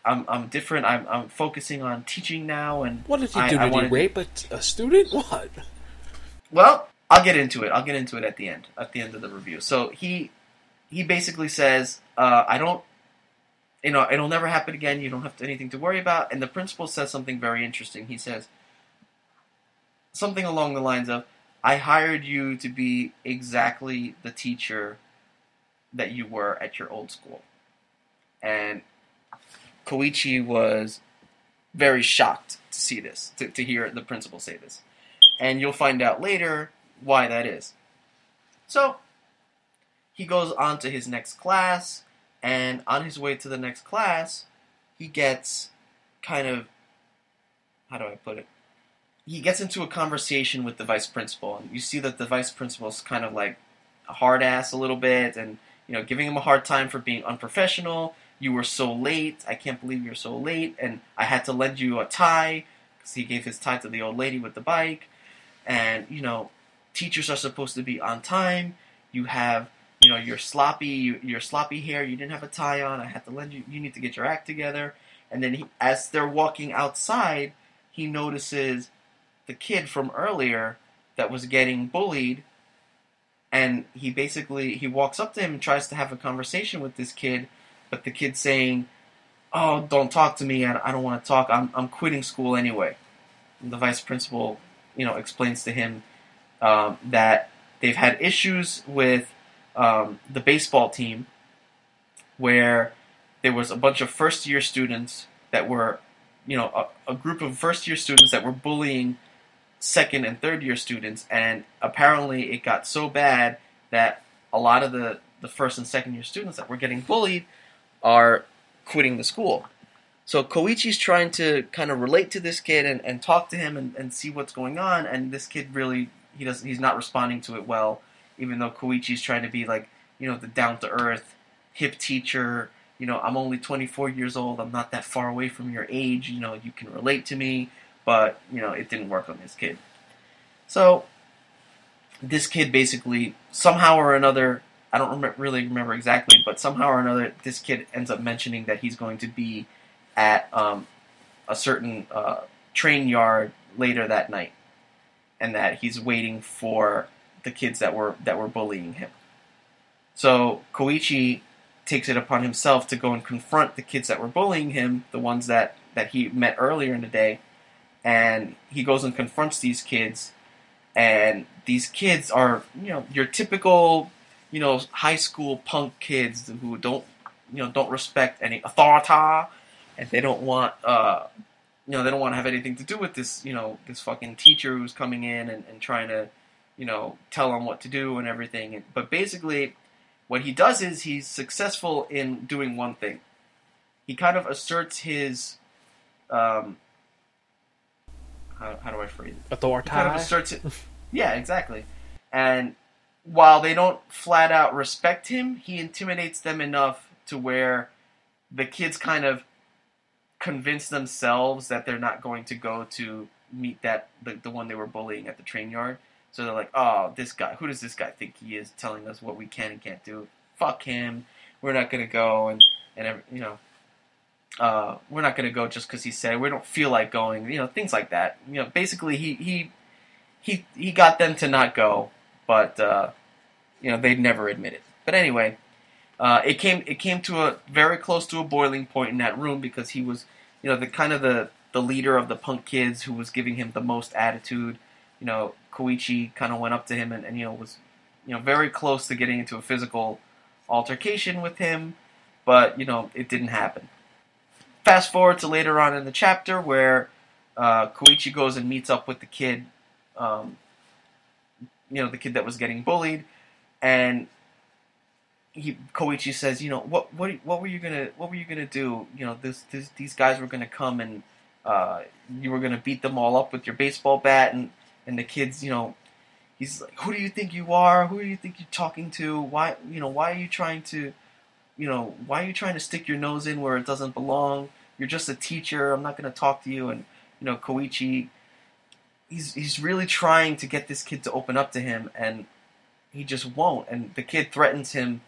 I'm I'm different. I'm I'm focusing on teaching now, and What did he I- do? I Did he wanted- rape a, a student? What? Well, I'll get into it. I'll get into it at the end, at the end of the review. So he he basically says, uh, "I don't, you know, it'll never happen again. You don't have to, anything to worry about." And the principal says something very interesting. He says something along the lines of, "I hired you to be exactly the teacher that you were at your old school," and Koichi was very shocked to see this, to, to hear the principal say this and you'll find out later why that is. So, he goes on to his next class, and on his way to the next class, he gets kind of how do I put it? He gets into a conversation with the vice principal, and you see that the vice principal is kind of like a hard ass a little bit, and you know, giving him a hard time for being unprofessional. You were so late. I can't believe you're so late, and I had to lend you a tie because he gave his tie to the old lady with the bike and you know teachers are supposed to be on time you have you know you're sloppy you, you're sloppy hair you didn't have a tie on i had to lend you you need to get your act together. And then he, as they're walking outside he notices the kid from earlier that was getting bullied. And he basically he walks up to him and tries to have a conversation with this kid but the kid's saying oh don't talk to me. I, I don't want to talk. I'm, I'm quitting school anyway. And the vice principal you know, explains to him um, that they've had issues with um, the baseball team where there was a bunch of first year students that were, you know, a, a group of first year students that were bullying second and third year students, and apparently it got so bad that a lot of the, the first and second year students that were getting bullied are quitting the school. So Koichi's trying to kind of relate to this kid and, and talk to him and, and see what's going on, and this kid really he doesn't he's not responding to it well, even though Koichi's trying to be like you know the down to earth, hip teacher. You know I'm only 24 years old. I'm not that far away from your age. You know you can relate to me, but you know it didn't work on this kid. So this kid basically somehow or another I don't really remember exactly, but somehow or another this kid ends up mentioning that he's going to be at um, a certain uh, train yard later that night, and that he's waiting for the kids that were that were bullying him. So Koichi takes it upon himself to go and confront the kids that were bullying him, the ones that that he met earlier in the day, and he goes and confronts these kids, and these kids are you know your typical you know high school punk kids who don't you know don't respect any authority and they don't want uh, you know they don't want to have anything to do with this you know this fucking teacher who's coming in and, and trying to you know tell them what to do and everything but basically what he does is he's successful in doing one thing he kind of asserts his um, how, how do I phrase it? Authority. He kind of asserts it. Yeah, exactly. And while they don't flat out respect him, he intimidates them enough to where the kids kind of convince themselves that they're not going to go to meet that the, the one they were bullying at the train yard. So they're like, "Oh, this guy. Who does this guy think he is, telling us what we can and can't do? Fuck him. We're not gonna go." And and you know, uh, we're not gonna go just because he said we don't feel like going. You know, things like that. You know, basically he he he he got them to not go, but uh, you know they'd never admit it. But anyway, uh, it came it came to a very close to a boiling point in that room because he was you know the kind of the the leader of the punk kids who was giving him the most attitude. You know, Koichi kind of went up to him and, and you know was you know very close to getting into a physical altercation with him, but you know it didn't happen. Fast forward to later on in the chapter where uh, Koichi goes and meets up with the kid, um, you know, the kid that was getting bullied, and he Koichi says, you know, what what what were you gonna what were you gonna do? You know, this, this these guys were gonna come and uh, you were gonna beat them all up with your baseball bat, and and the kids, you know, he's like, who do you think you are? Who do you think you're talking to? Why you know why are you trying to, you know, why are you trying to stick your nose in where it doesn't belong? You're just a teacher. I'm not gonna talk to you. And you know, Koichi, he's he's really trying to get this kid to open up to him, and he just won't. And the kid threatens him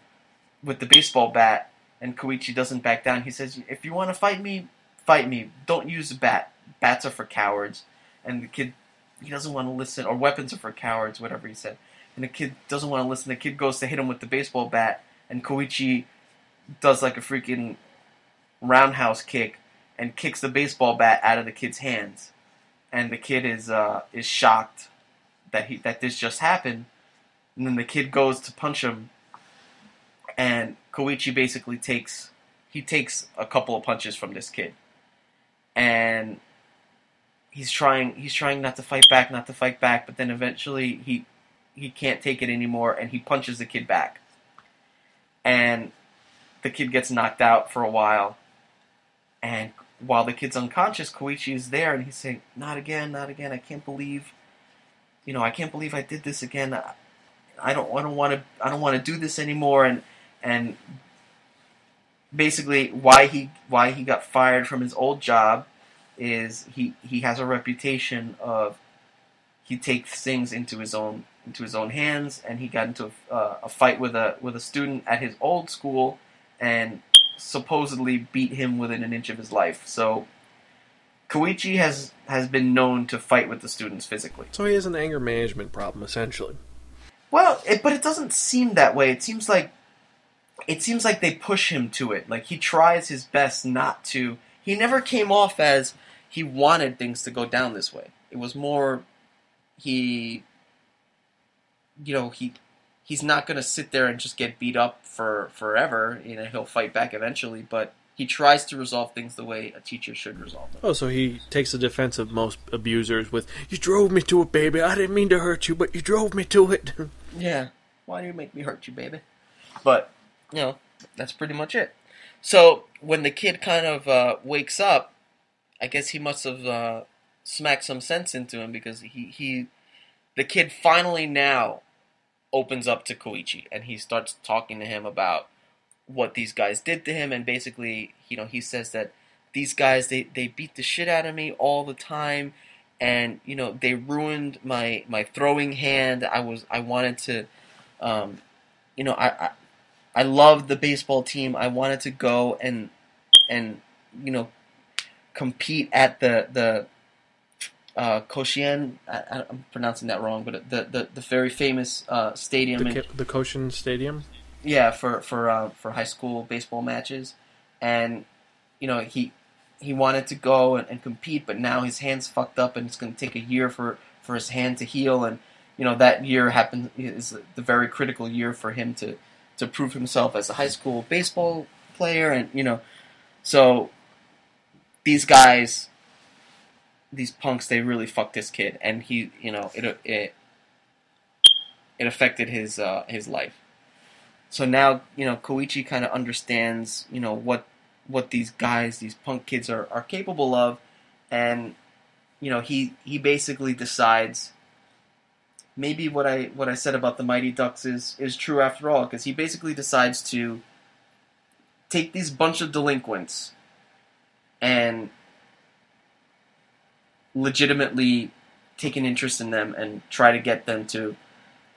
with the baseball bat, and Koichi doesn't back down. He says, "If you want to fight me, fight me. Don't use a bat. Bats are for cowards." And the kid, he doesn't want to listen. Or weapons are for cowards, whatever he said. And the kid doesn't want to listen. The kid goes to hit him with the baseball bat, and Koichi does like a freaking roundhouse kick and kicks the baseball bat out of the kid's hands. And the kid is uh, is shocked that he that this just happened. And then the kid goes to punch him, and Koichi basically takes he takes a couple of punches from this kid, and he's trying he's trying not to fight back, not to fight back, but then eventually he he can't take it anymore, and he punches the kid back, and the kid gets knocked out for a while, and while the kid's unconscious, Koichi is there, and he's saying, "Not again, not again! I can't believe." You know, I can't believe I did this again. I, I don't, I don't want to, I don't want to do this anymore. And and basically, why he why he got fired from his old job is he he has a reputation of he takes things into his own into his own hands, and he got into a, uh, a fight with a with a student at his old school, and supposedly beat him within an inch of his life. So. Koichi has has been known to fight with the students physically. So he has an anger management problem, essentially. Well, it, but it doesn't seem that way. It seems like it seems like they push him to it. Like he tries his best not to. He never came off as he wanted things to go down this way. It was more he you know, he he's not going to sit there and just get beat up for forever. You know, he'll fight back eventually, but he tries to resolve things the way a teacher should resolve them. Oh, so he takes the defense of most abusers with, You drove me to it, baby. I didn't mean to hurt you, but you drove me to it. Yeah. Why do you make me hurt you, baby? But, you know, that's pretty much it. So, when the kid kind of uh, wakes up, I guess he must have uh, smacked some sense into him because he, he, the kid finally now opens up to Koichi and he starts talking to him about what these guys did to him. And basically, you know, he says that these guys they, they beat the shit out of me all the time. And you know they ruined my my throwing hand. I was i wanted to um, you know I, I i loved the baseball team. I wanted to go and and you know compete at the the uh, Koshien, I, I'm pronouncing that wrong, but the the, the very famous uh, stadium the, in, the Koshin Stadium? yeah, for for uh, for high school baseball matches, and you know he he wanted to go and, and compete, but now his hand's fucked up, and it's going to take a year for for his hand to heal, and you know that year happened is the very critical year for him to to prove himself as a high school baseball player, and you know, so these guys, these punks, they really fucked this kid, and he, you know, it it it affected his uh, his life. So now, you know, Koichi kind of understands, you know, what what these guys, these punk kids are, are capable of, and you know, he he basically decides maybe what I what I said about the Mighty Ducks is is true after all, because he basically decides to take these bunch of delinquents and legitimately take an interest in them and try to get them to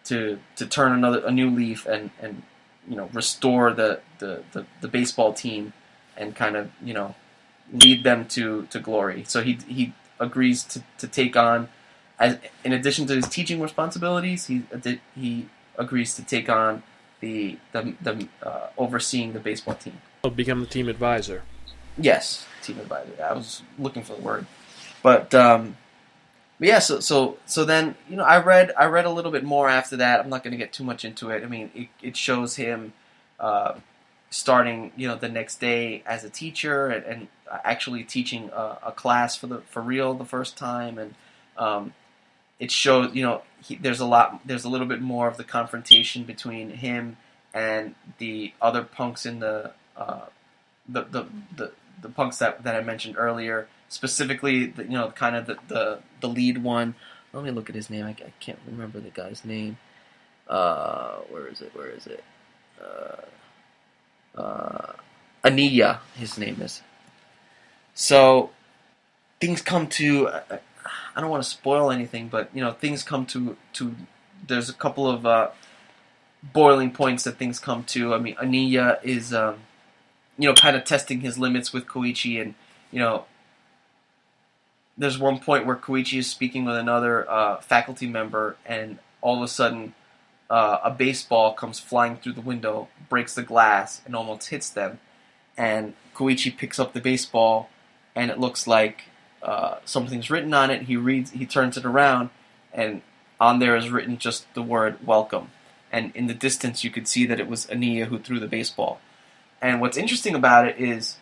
to to turn another a new leaf and and you know restore the the, the, the baseball team and kind of you know lead them to, to glory. So he he agrees to, to take on as in addition to his teaching responsibilities, he he agrees to take on the the, the uh, overseeing the baseball team. Become the team advisor. Yes, team advisor. I was looking for the word, but um, but yeah. So so so then you know I read I read a little bit more after that. I'm not going to get too much into it. I mean, it, it shows him uh, starting you know the next day as a teacher and, and actually teaching a, a class for the for real the first time, and um, it shows you know he, there's a lot there's a little bit more of the confrontation between him and the other punks in the uh, the, the the the punks that, that I mentioned earlier, specifically the, you know kind of the, the the lead one. Let me look at his name. I, I can't remember the guy's name. Uh, where is it? Where is it? Uh, uh, Aniya, his name is. So things come to. I don't want to spoil anything, but you know things come to to. There's a couple of uh, boiling points that things come to. I mean, Aniya is, um, you know, kind of testing his limits with Koichi, and you know, there's one point where Koichi is speaking with another uh, faculty member, and all of a sudden, uh, a baseball comes flying through the window, breaks the glass, and almost hits them. And Koichi picks up the baseball, and it looks like uh, something's written on it. He reads, he turns it around, and on there is written just the word "welcome." And in the distance, you could see that it was Aniya who threw the baseball. And what's interesting about it is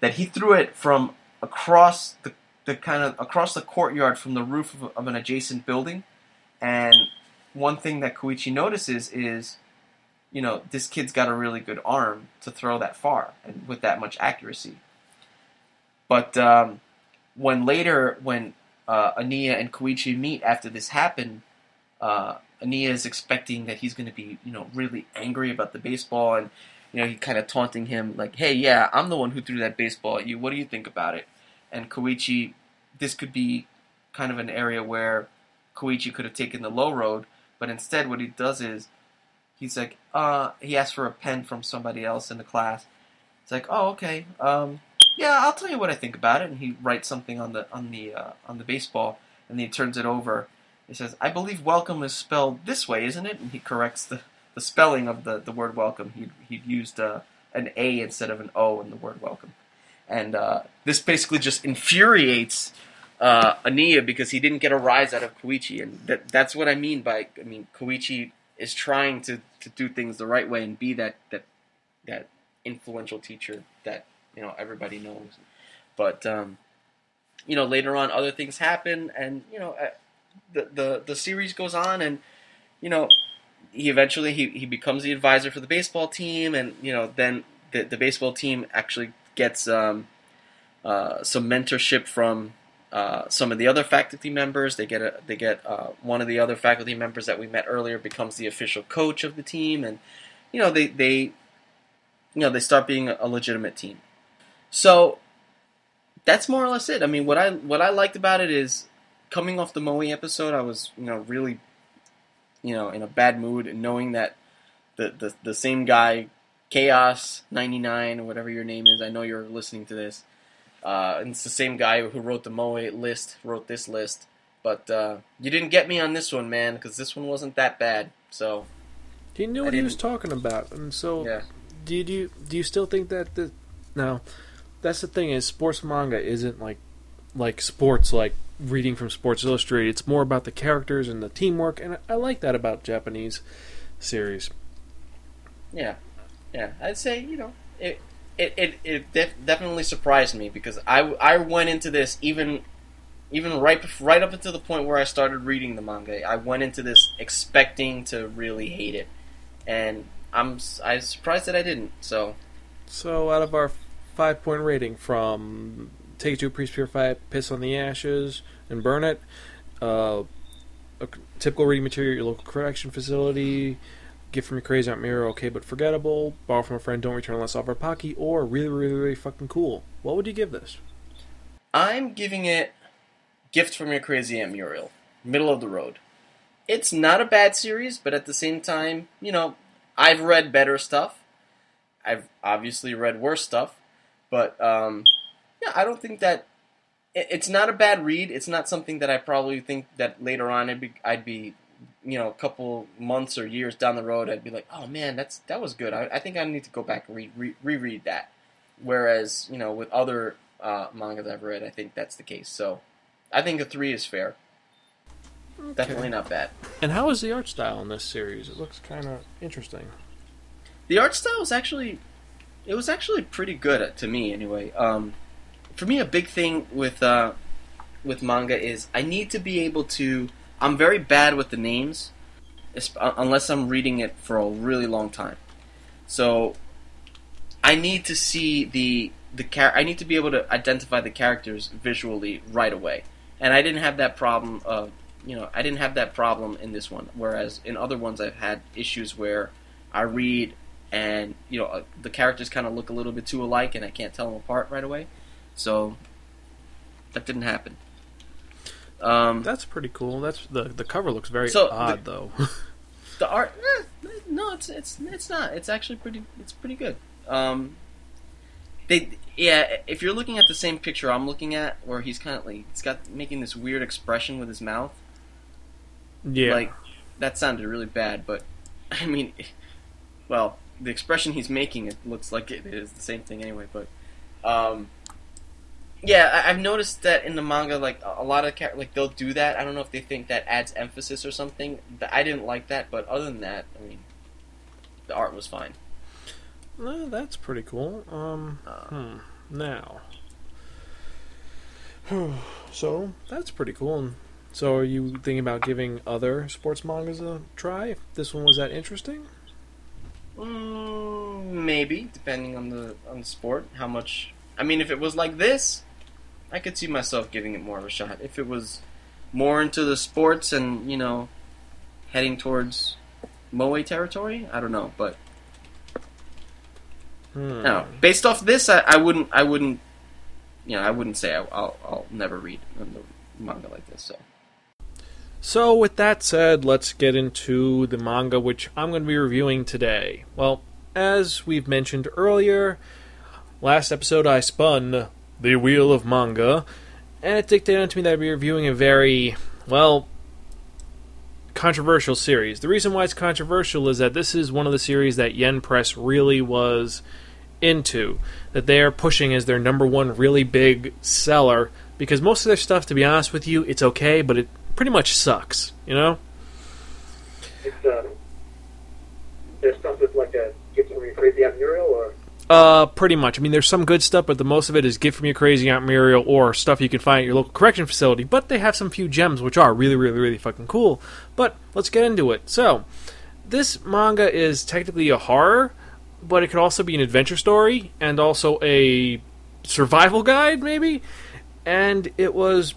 that he threw it from across the, the kind of across the courtyard from the roof of, of an adjacent building. And one thing that Koichi notices is, you know, this kid's got a really good arm to throw that far and with that much accuracy. But um, when later, when uh, Aniya and Koichi meet after this happened, uh, Aniya is expecting that he's going to be, you know, really angry about the baseball, and you know, he kind of taunting him like, "Hey, yeah, I'm the one who threw that baseball at you. What do you think about it?" And Koichi, this could be kind of an area where Koichi could have taken the low road, but instead, what he does is he's like, uh, he asks for a pen from somebody else in the class. It's like, oh, okay, um, yeah, I'll tell you what I think about it. And he writes something on the on the uh, on the baseball, and then he turns it over. He says, I believe welcome is spelled this way, isn't it? And he corrects the, the spelling of the, the word welcome. He he used uh, an A instead of an O in the word welcome, and uh, this basically just infuriates uh, Aniya because he didn't get a rise out of Koichi, and that that's what I mean by I mean Koichi is trying to, to do things the right way and be that that that influential teacher that you know everybody knows. But um, you know later on other things happen, and you know uh, the the the series goes on, and you know he eventually he, he becomes the advisor for the baseball team, and you know then the the baseball team actually gets um, uh, some mentorship from uh, some of the other faculty members. They get a, they get uh, one of the other faculty members that we met earlier becomes the official coach of the team, and you know they they you know they start being a legitimate team. So that's more or less it. I mean, what I what I liked about it is coming off the Moe episode, I was you know really you know in a bad mood, and knowing that the the, the same guy. Chaos ninety nine or whatever your name is. I know you're listening to this. Uh, and it's the same guy who wrote the Moe list, wrote this list. But uh, you didn't get me on this one, man, because this one wasn't that bad. So He knew what he was talking about, and so yeah, do you do you, still think that the no? That's the thing is sports manga isn't like like sports like reading from Sports Illustrated. It's more about the characters and the teamwork, and I, like that about Japanese series. yeah, yeah. I'd say you know it. It it, it def- definitely surprised me because I, I went into this even even right right up until the point where I started reading the manga. I went into this expecting to really hate it, and I'm I'm surprised that I didn't. So So out of our five point rating from Take Two, Priest Purify, Piss on the Ashes, and Burn It, uh, a typical reading material at your local correction facility, Gift from Your Crazy Aunt Muriel, okay but forgettable, Borrow from a Friend, Don't Return Unless Offered Pocky, or really, really, really fucking cool. What would you give this? I'm giving it Gift from Your Crazy Aunt Muriel. Middle of the road. It's not a bad series, but at the same time, you know, I've read better stuff. I've obviously read worse stuff, but um, yeah, I don't think that it's not a bad read. It's not something that I probably think that later on I'd be, I'd be you know, a couple months or years down the road, I'd be like, oh man, that's that was good. I, I think I need to go back and re- re- reread that. Whereas, you know, with other uh, mangas I've read, I think that's the case. So, I think a three is fair. Definitely not bad. And how is the art style in this series? It looks kind of interesting. The art style was actually, it was actually pretty good uh, to me anyway. Um, for me, a big thing with uh, with manga is I need to be able to. I'm very bad with the names, uh, unless I'm reading it for a really long time. So I need to see the the char- I need to be able to identify the characters visually right away, and I didn't have that problem. Of, you know, I didn't have that problem in this one. Whereas in other ones, I've had issues where I read and you know uh, the characters kind of look a little bit too alike, and I can't tell them apart right away. So that didn't happen. Um, That's pretty cool. That's the the cover looks very So, odd the- though. the art, eh, no, it's it's it's not. It's actually pretty. It's pretty good. Um, they yeah. If you're looking at the same picture I'm looking at, where he's kind of like he's got making this weird expression with his mouth, yeah. like that sounded really bad. But I mean, well, the expression he's making it looks like it is the same thing anyway. But um, yeah, I, I've noticed that in the manga, like a lot of char- like they'll do that. I don't know if they think that adds emphasis or something. Th- I didn't like that, but other than that, I mean, the art was fine. That's pretty cool. Um, Uh, hmm. Now, so that's pretty cool. And so, are you thinking about giving other sports mangas a try? If this one was that interesting? Mm, maybe depending on the on the sport, how much. I mean, if it was like this, I could see myself giving it more of a shot. If it was more into the sports and you know, heading towards moe territory, I don't know. But Hmm. no, based off this, I, I wouldn't. I wouldn't. You know, I wouldn't say I, will I'll never read a manga like this. So So, with that said, let's get into the manga which I'm going to be reviewing today. Well, as we've mentioned earlier, last episode I spun the wheel of manga, and it dictated to me that I'd be reviewing a very, well, controversial series. The reason why it's controversial is that this is one of the series that Yen Press really was into, that they are pushing as their number one really big seller, because most of their stuff, to be honest with you, it's okay, but it pretty much sucks, you know? It's um, there's stuff that's like a get from your crazy out Muriel Uh, pretty much. I mean, there's some good stuff, but the most of it is Get From Your Crazy Aunt Muriel or stuff you can find at your local correction facility. But they have some few gems which are really, really, really fucking cool. But let's get into it. So, this manga is technically a horror, but it could also be an adventure story and also a survival guide, maybe. And it was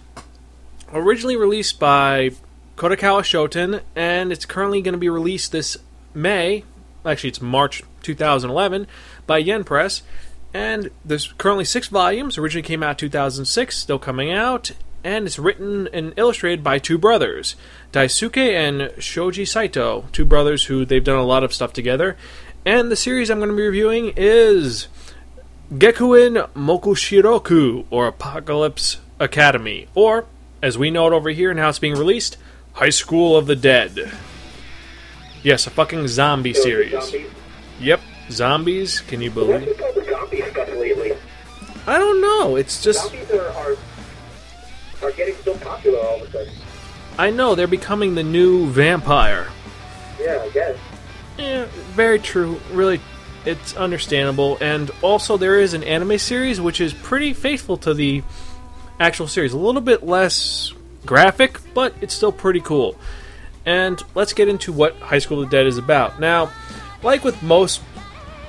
originally released by Kadokawa Shoten, and it's currently going to be released this May. Actually, it's March 2011 by Yen Press, and there's currently six volumes. Originally came out 2006, still coming out, and it's written and illustrated by two brothers, Daisuke and Shoji Saito, two brothers who they've done a lot of stuff together. And the series I'm going to be reviewing is Gakuen Mokushiroku, or Apocalypse Academy, or, as we know it over here and how it's being released, High School of the Dead. Yes, a fucking zombie series. Yep, zombies. Can you What's believe? with all the zombie stuff lately? I don't know. It's just Zombies are, are are getting so popular all of a sudden. I know they're becoming the new vampire. Yeah, I guess. Yeah, very true. Really, it's understandable. And also, there is an anime series which is pretty faithful to the actual series. A little bit less graphic, but it's still pretty cool. And let's get into what High School of the Dead is about. Now, like with most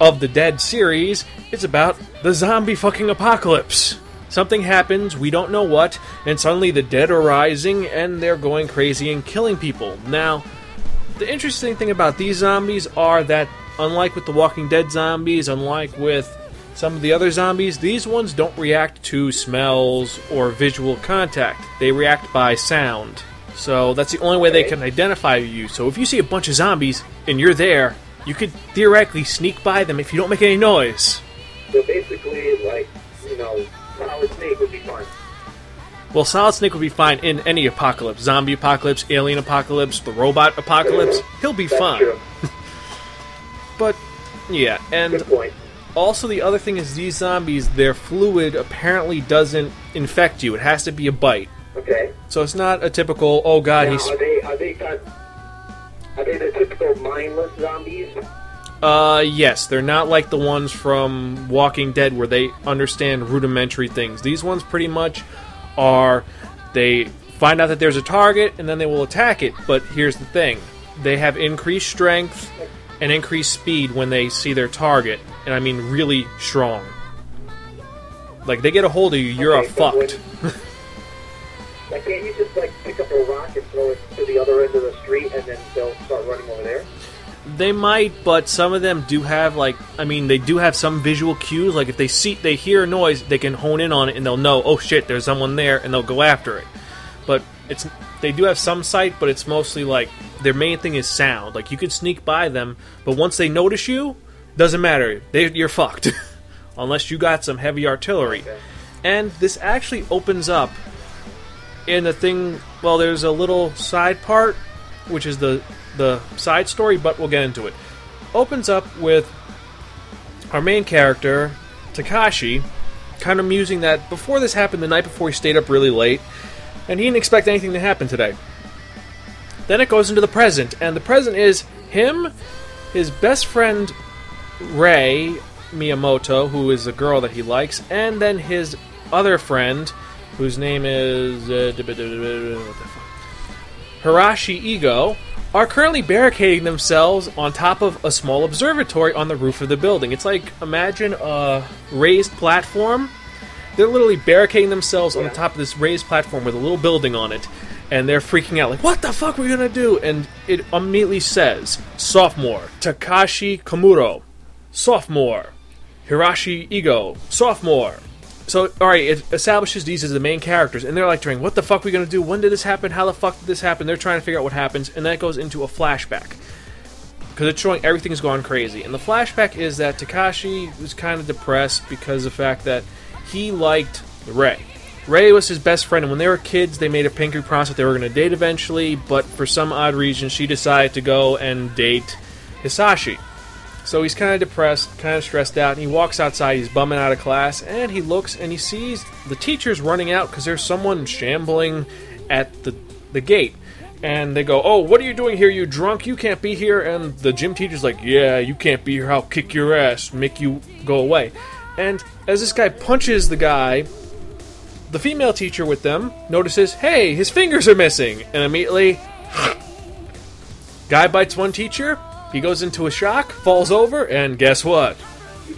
of the Dead series, it's about the zombie fucking apocalypse. Something happens, we don't know what, and suddenly the dead are rising and they're going crazy and killing people. Now, the interesting thing about these zombies are that, unlike with the Walking Dead zombies, unlike with some of the other zombies, these ones don't react to smells or visual contact. They react by sound. So that's the only way they can identify you. So if you see a bunch of zombies and you're there, you could theoretically sneak by them if you don't make any noise. So basically, like you know, Solid Snake would be fine. Well, Solid Snake would be fine in any apocalypse zombie apocalypse, alien apocalypse, the robot apocalypse. He'll be That's fine. But, yeah, and. Also, the other thing is these zombies, their fluid apparently doesn't infect you. It has to be a bite. Okay. So it's not a typical, oh god, Now, he's. are they are they kind are they the typical mindless zombies? Uh, yes, they're not like the ones from Walking Dead where they understand rudimentary things. These ones pretty much are they find out that there's a target and then they will attack it. But here's the thing they have increased strength and increased speed when they see their target, and I mean really strong. Like they get a hold of you, you're Okay, a so when- fucked. Like, can't you just like pick up a rock and throw it to the other end of the street, and then they'll start running over there? They might, but some of them do have like I mean they do have some visual cues. Like if they see they hear a noise, they can hone in on it and they'll know, oh shit, there's someone there, and they'll go after it. But it's they do have some sight, but it's mostly like their main thing is sound. Like you can sneak by them, but once they notice you, doesn't matter. They, you're fucked, unless you got some heavy artillery. Okay. And this actually opens up in the thing. Well, there's a little side part, which is the the side story, but we'll get into it. Opens up with our main character Takashi, kind of musing that before this happened, the night before he stayed up really late, and he didn't expect anything to happen today. Then it goes into the present, and the present is him, his best friend Rei Miyamoto, who is a girl that he likes, and then his other friend, whose name is uh? Hisashi Igou, are currently barricading themselves on top of a small observatory on the roof of the building. It's like imagine a raised platform. They're literally barricading themselves on the top of this raised platform with a little building on it, and they're freaking out like, "What the fuck are we gonna do?" And it immediately says, "Sophomore Takashi Komuro, sophomore Hisashi Igou, sophomore." So, all right, it establishes these as the main characters, and they're like, "During what the fuck are we gonna do? When did this happen? How the fuck did this happen?" They're trying to figure out what happens, and that goes into a flashback because it's showing everything's gone crazy. And the flashback is that Takashi was kind of depressed because of the fact that he liked Rei. Rei was his best friend, and when they were kids, they made a pinky promise that they were going to date eventually. But for some odd reason, she decided to go and date Hisashi. So he's kind of depressed, kind of stressed out, and he walks outside. He's bumming out of class, and he looks and he sees the teachers running out because there's someone shambling at the the gate. And they go, "Oh, what are you doing here? You drunk? You can't be here." And the gym teacher's like, "Yeah, you can't be here. I'll kick your ass, make you go away." And as this guy punches the guy, the female teacher with them notices, "Hey, his fingers are missing," and immediately, guy bites one teacher. He goes into a shock, falls over, and guess what? The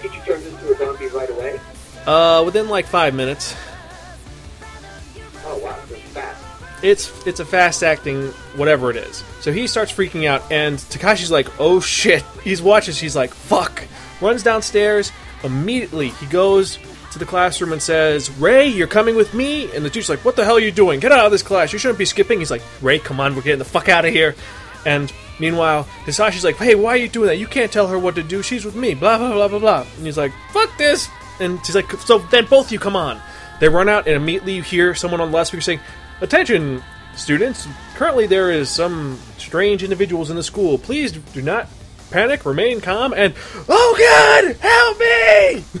teacher turns into a zombie right away? Uh, within like five minutes, Oh wow, that's fast. it's it's a fast acting whatever it is. So he starts freaking out, and Takashi's like, "Oh shit!" He's watches. He's like, "Fuck!" Runs downstairs. Immediately, he goes to the classroom and says, "Rei, you're coming with me." And the teacher's like, "What the hell are you doing? Get out of this class! You shouldn't be skipping." He's like, "Rei, come on, we're getting the fuck out of here." And meanwhile, Hisashi's like, "Hey, why are you doing that? You can't tell her what to do. She's with me." Blah blah blah blah blah. And he's like, "Fuck this!" And she's like, "So then both of you come on." They run out, and immediately you hear someone on the loudspeaker saying, "Attention, students! Currently, there is some strange individuals in the school. Please do not panic. Remain calm." And oh God, help me!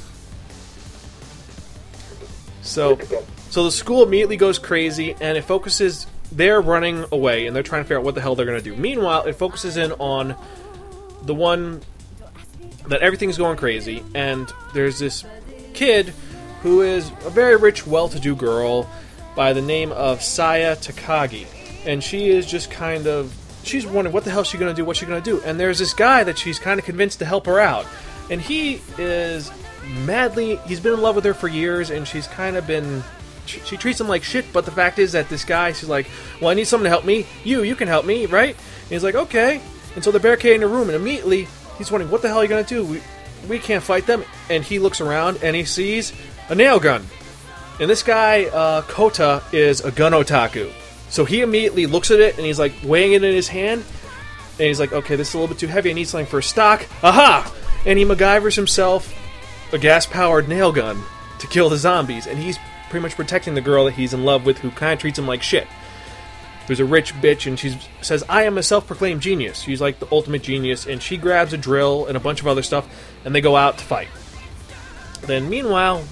so, so the school immediately goes crazy, and it focuses. They're running away, and they're trying to figure out what the hell they're going to do. Meanwhile, it focuses in on the one that everything's going crazy, and there's this kid who is a very rich, well-to-do girl by the name of Saya Takagi, and she is just kind of she's wondering what the hell she's going to do, what's she going to do, and there's this guy that she's kind of convinced to help her out, and he is madly he's been in love with her for years, and she's kind of been she, treats him like shit, but the fact is that this guy, she's like, well, I need someone to help me. You, you can help me, right? And he's like, okay. And so they're barricading the room, and immediately he's wondering, what the hell are you gonna do? We, we can't fight them. And he looks around and he sees a nail gun. And this guy, uh, Kota, is a gun otaku. So he immediately looks at it and he's like weighing it in his hand. And he's like, okay, this is a little bit too heavy. I need something for a stock. Aha! And he MacGyvers himself a gas powered nail gun to kill the zombies. And he's pretty much protecting the girl that he's in love with who kind of treats him like shit. Who's a rich bitch and she says, I am a self proclaimed genius. She's like the ultimate genius. And she grabs a drill and a bunch of other stuff and they go out to fight. Then, meanwhile,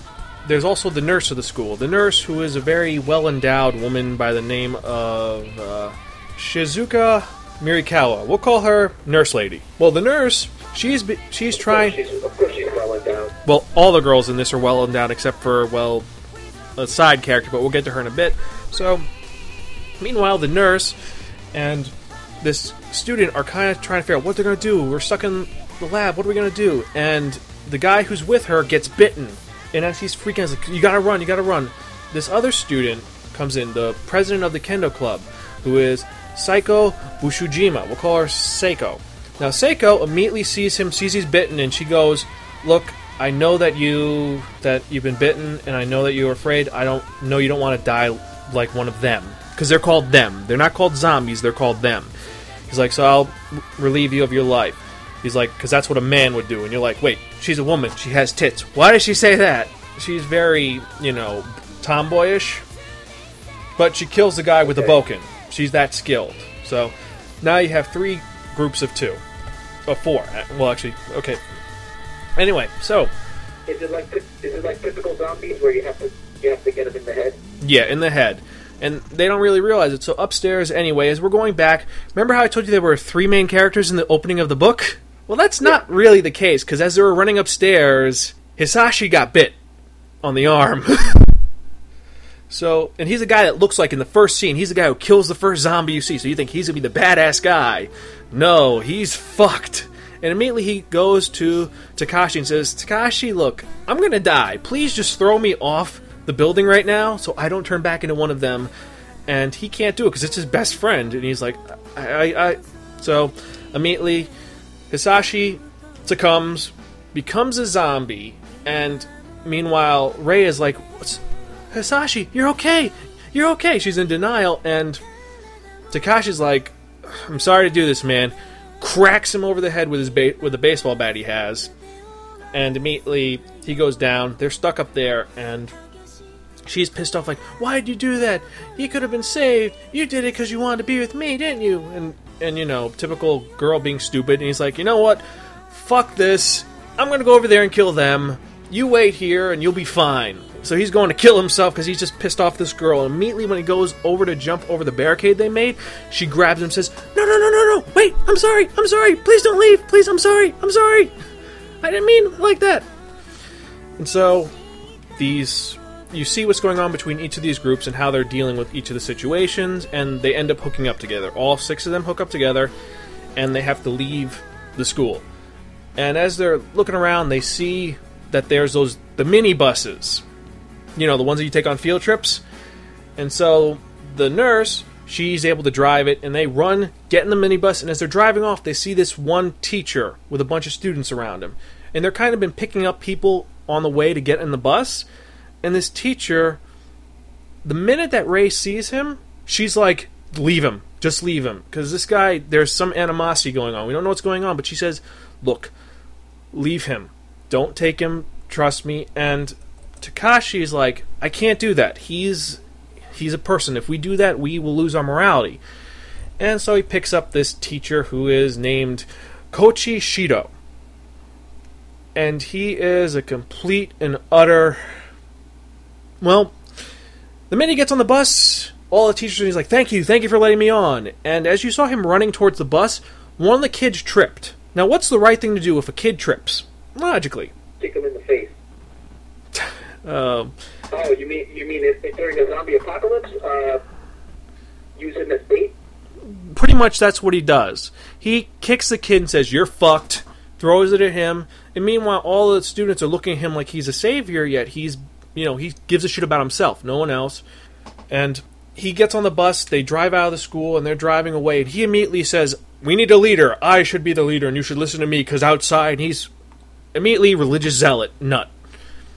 there's also the nurse of the school. The nurse, who is a very well endowed woman by the name of uh, Shizuka Marikawa. We'll call her Nurse Lady. Well, the nurse she's be- she's trying. She's, of course, she's well endowed. Well, all the girls in this are well endowed except for well a side character, but we'll get to her in a bit. So, meanwhile, the nurse and this student are kind of trying to figure out what they're going to do. We're stuck in the lab. What are we going to do? And the guy who's with her gets bitten, and as he's freaking, out, he's like, "You gotta run! You gotta run!" This other student comes in, the president of the kendo club, who is Saeko Busujima. We'll call her Saeko. Now, Saeko immediately sees him, sees he's bitten, and she goes, "Look, I know that you that you've been bitten, and I know that you're afraid. I don't know you don't want to die like one of them because they're called them. They're not called zombies. They're called them." He's like, "So I'll relieve you of your life." He's like, "Because that's what a man would do." And you're like, "Wait, she's a woman. She has tits. Why does she say that?" She's very, you know, tomboyish. But she kills the guy with the bokken. She's that skilled. So now you have three groups of two. Or four. Well, actually, okay. Anyway, so Is it like is it like typical zombies where you have to you have to get them in the head? Yeah, in the head. And they don't really realize it. So upstairs, anyway, as we're going back, remember how I told you there were three main characters in the opening of the book? Well, that's not really the case, because as they were running upstairs, Hisashi got bit on the arm. so, and he's a guy that looks like in the first scene, he's the guy who kills the first zombie you see. So you think he's to be the badass guy. No, he's fucked. And immediately he goes to Takashi and says, Takashi, look, I'm to die. Please just throw me off the building right now so I don't turn back into one of them. And he can't do it because it's his best friend. And he's like, I, I, I. So immediately, Hisashi succumbs, becomes a zombie, and meanwhile, Rei is like, What's, Hisashi, you're okay. You're okay. She's in denial, and Takashi's like, I'm sorry to do this, man. Cracks him over the head with his ba- with the baseball bat he has, and immediately he goes down. They're stuck up there, and she's pissed off, like, "Why'd you do that? He could have been saved. You did it because you wanted to be with me, didn't you?" And and you know, typical girl being stupid. And he's like, "You know what? Fuck this. I'm gonna go over there and kill them. You wait here, and you'll be fine." So he's going to kill himself because he's just pissed off this girl. And immediately, when he goes over to jump over the barricade they made, she grabs him and says, No, no, no, no, no. Wait, I'm sorry. I'm sorry. Please don't leave. Please, I'm sorry. I'm sorry. I didn't mean like that. And so, these. You see what's going on between each of these groups and how they're dealing with each of the situations, and they end up hooking up together. All six of them hook up together, and they have to leave the school. And as they're looking around, they see that there's those the mini buses you know, the ones that you take on field trips. And so the nurse, she's able to drive it, and they run, get in the minibus, and as they're driving off, they see this one teacher with a bunch of students around him. And they're kind of been picking up people on the way to get in the bus. And this teacher, the minute that Rei sees him, she's like, leave him. Just leave him. Because this guy, there's some animosity going on. We don't know what's going on, but she says, look, leave him. Don't take him. Trust me. And Takashi is like, I can't do that. He's he's a person. If we do that, we will lose our morality. And so he picks up this teacher who is named Koichi Shido. And he is a complete and utter well, the minute he gets on the bus, all the teachers he's like, "Thank you, thank you for letting me on." And as you saw him running towards the bus, one of the kids tripped. Now, what's the right thing to do if a kid trips? Logically, Kick him in the face. Um, Oh, you mean you mean if, if during a zombie apocalypse, uh, him as bait? pretty much that's what he does. He kicks the kid and says, "You're fucked." Throws it at him, and meanwhile, all the students are looking at him like he's a savior. Yet he's, you know, he gives a shit about himself, no one else. And he gets on the bus. They drive out of the school, and they're driving away. And he immediately says, "We need a leader. I should be the leader, and you should listen to me." Because outside, he's immediately religious zealot nut.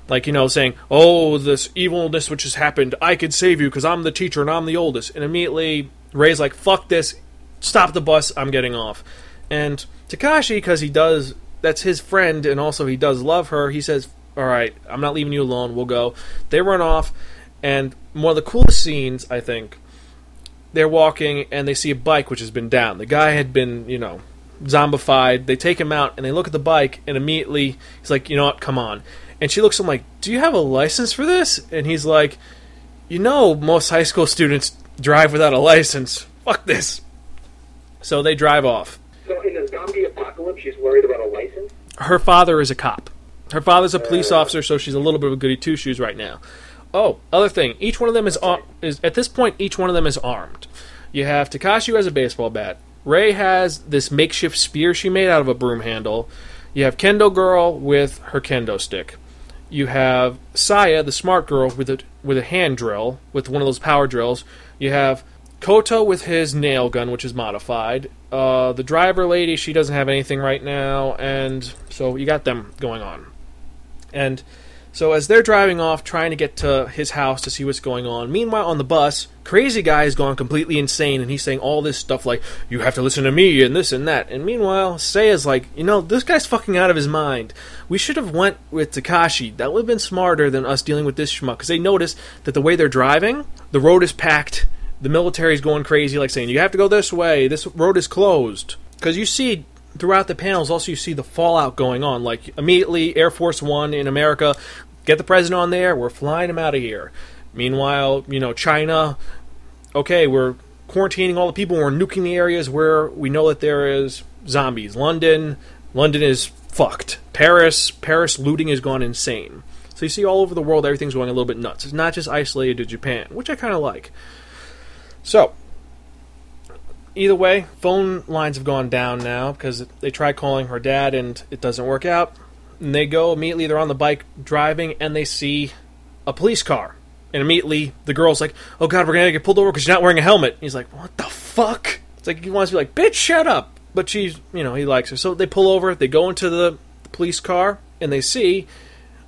Like, you know, saying, Oh, this evilness which has happened, I could save you because I'm the teacher and I'm the oldest. And immediately, Rei's like, Fuck this, stop the bus, I'm getting off. And Takashi, because he does, that's his friend, and also he does love her, he says, Alright, I'm not leaving you alone, we'll go. They run off, and one of the coolest scenes, I think, they're walking and they see a bike which has been down. The guy had been, you know, zombified. They take him out and they look at the bike and immediately he's like, you know what, come on. And she looks at him like, do you have a license for this? And he's like, you know, most high school students drive without a license. Fuck this. So they drive off. So in the zombie apocalypse, she's worried about a license. her father is a cop. Her father's a uh, police officer, so she's a little bit of a goody two shoes right now. Oh, other thing, each one of them is ar- is at this point each one of them is armed. You have Takashi who has a baseball bat. Rei has this makeshift spear she made out of a broom handle. You have Kendo girl with her kendo stick. You have Saya, the smart girl, with a with a hand drill, with one of those power drills. You have Koto with his nail gun, which is modified. Uh, the driver lady, she doesn't have anything right now, and so you got them going on. And so as they're driving off, trying to get to his house to see what's going on, meanwhile on the bus, crazy guy has gone completely insane, and he's saying all this stuff like, "You have to listen to me," and this and that. And meanwhile, Seiya's like, "You know, this guy's fucking out of his mind. We should have went with Takashi. That would have been smarter than us dealing with this schmuck." Because they notice that the way they're driving, the road is packed. The military's going crazy, like saying, "You have to go this way. This road is closed." Because you see throughout the panels, also you see the fallout going on. Like immediately, Air Force One in America, get the president on there. We're flying him out of here. Meanwhile, you know, China, okay, we're quarantining all the people. We're nuking the areas where we know that there is zombies. London, London is fucked. Paris, Paris looting has gone insane. So you see all over the world, everything's going a little bit nuts. It's not just isolated to Japan, which I kind of like. So, either way, phone lines have gone down now because they try calling her dad and it doesn't work out. And they go immediately, they're on the bike driving and they see a police car. And immediately the girl's like, oh god, we're gonna get pulled over because you're not wearing a helmet. And he's like, what the fuck? It's like he wants to be like, bitch, shut up. But she's, you know, he likes her. So they pull over, they go into the police car and they see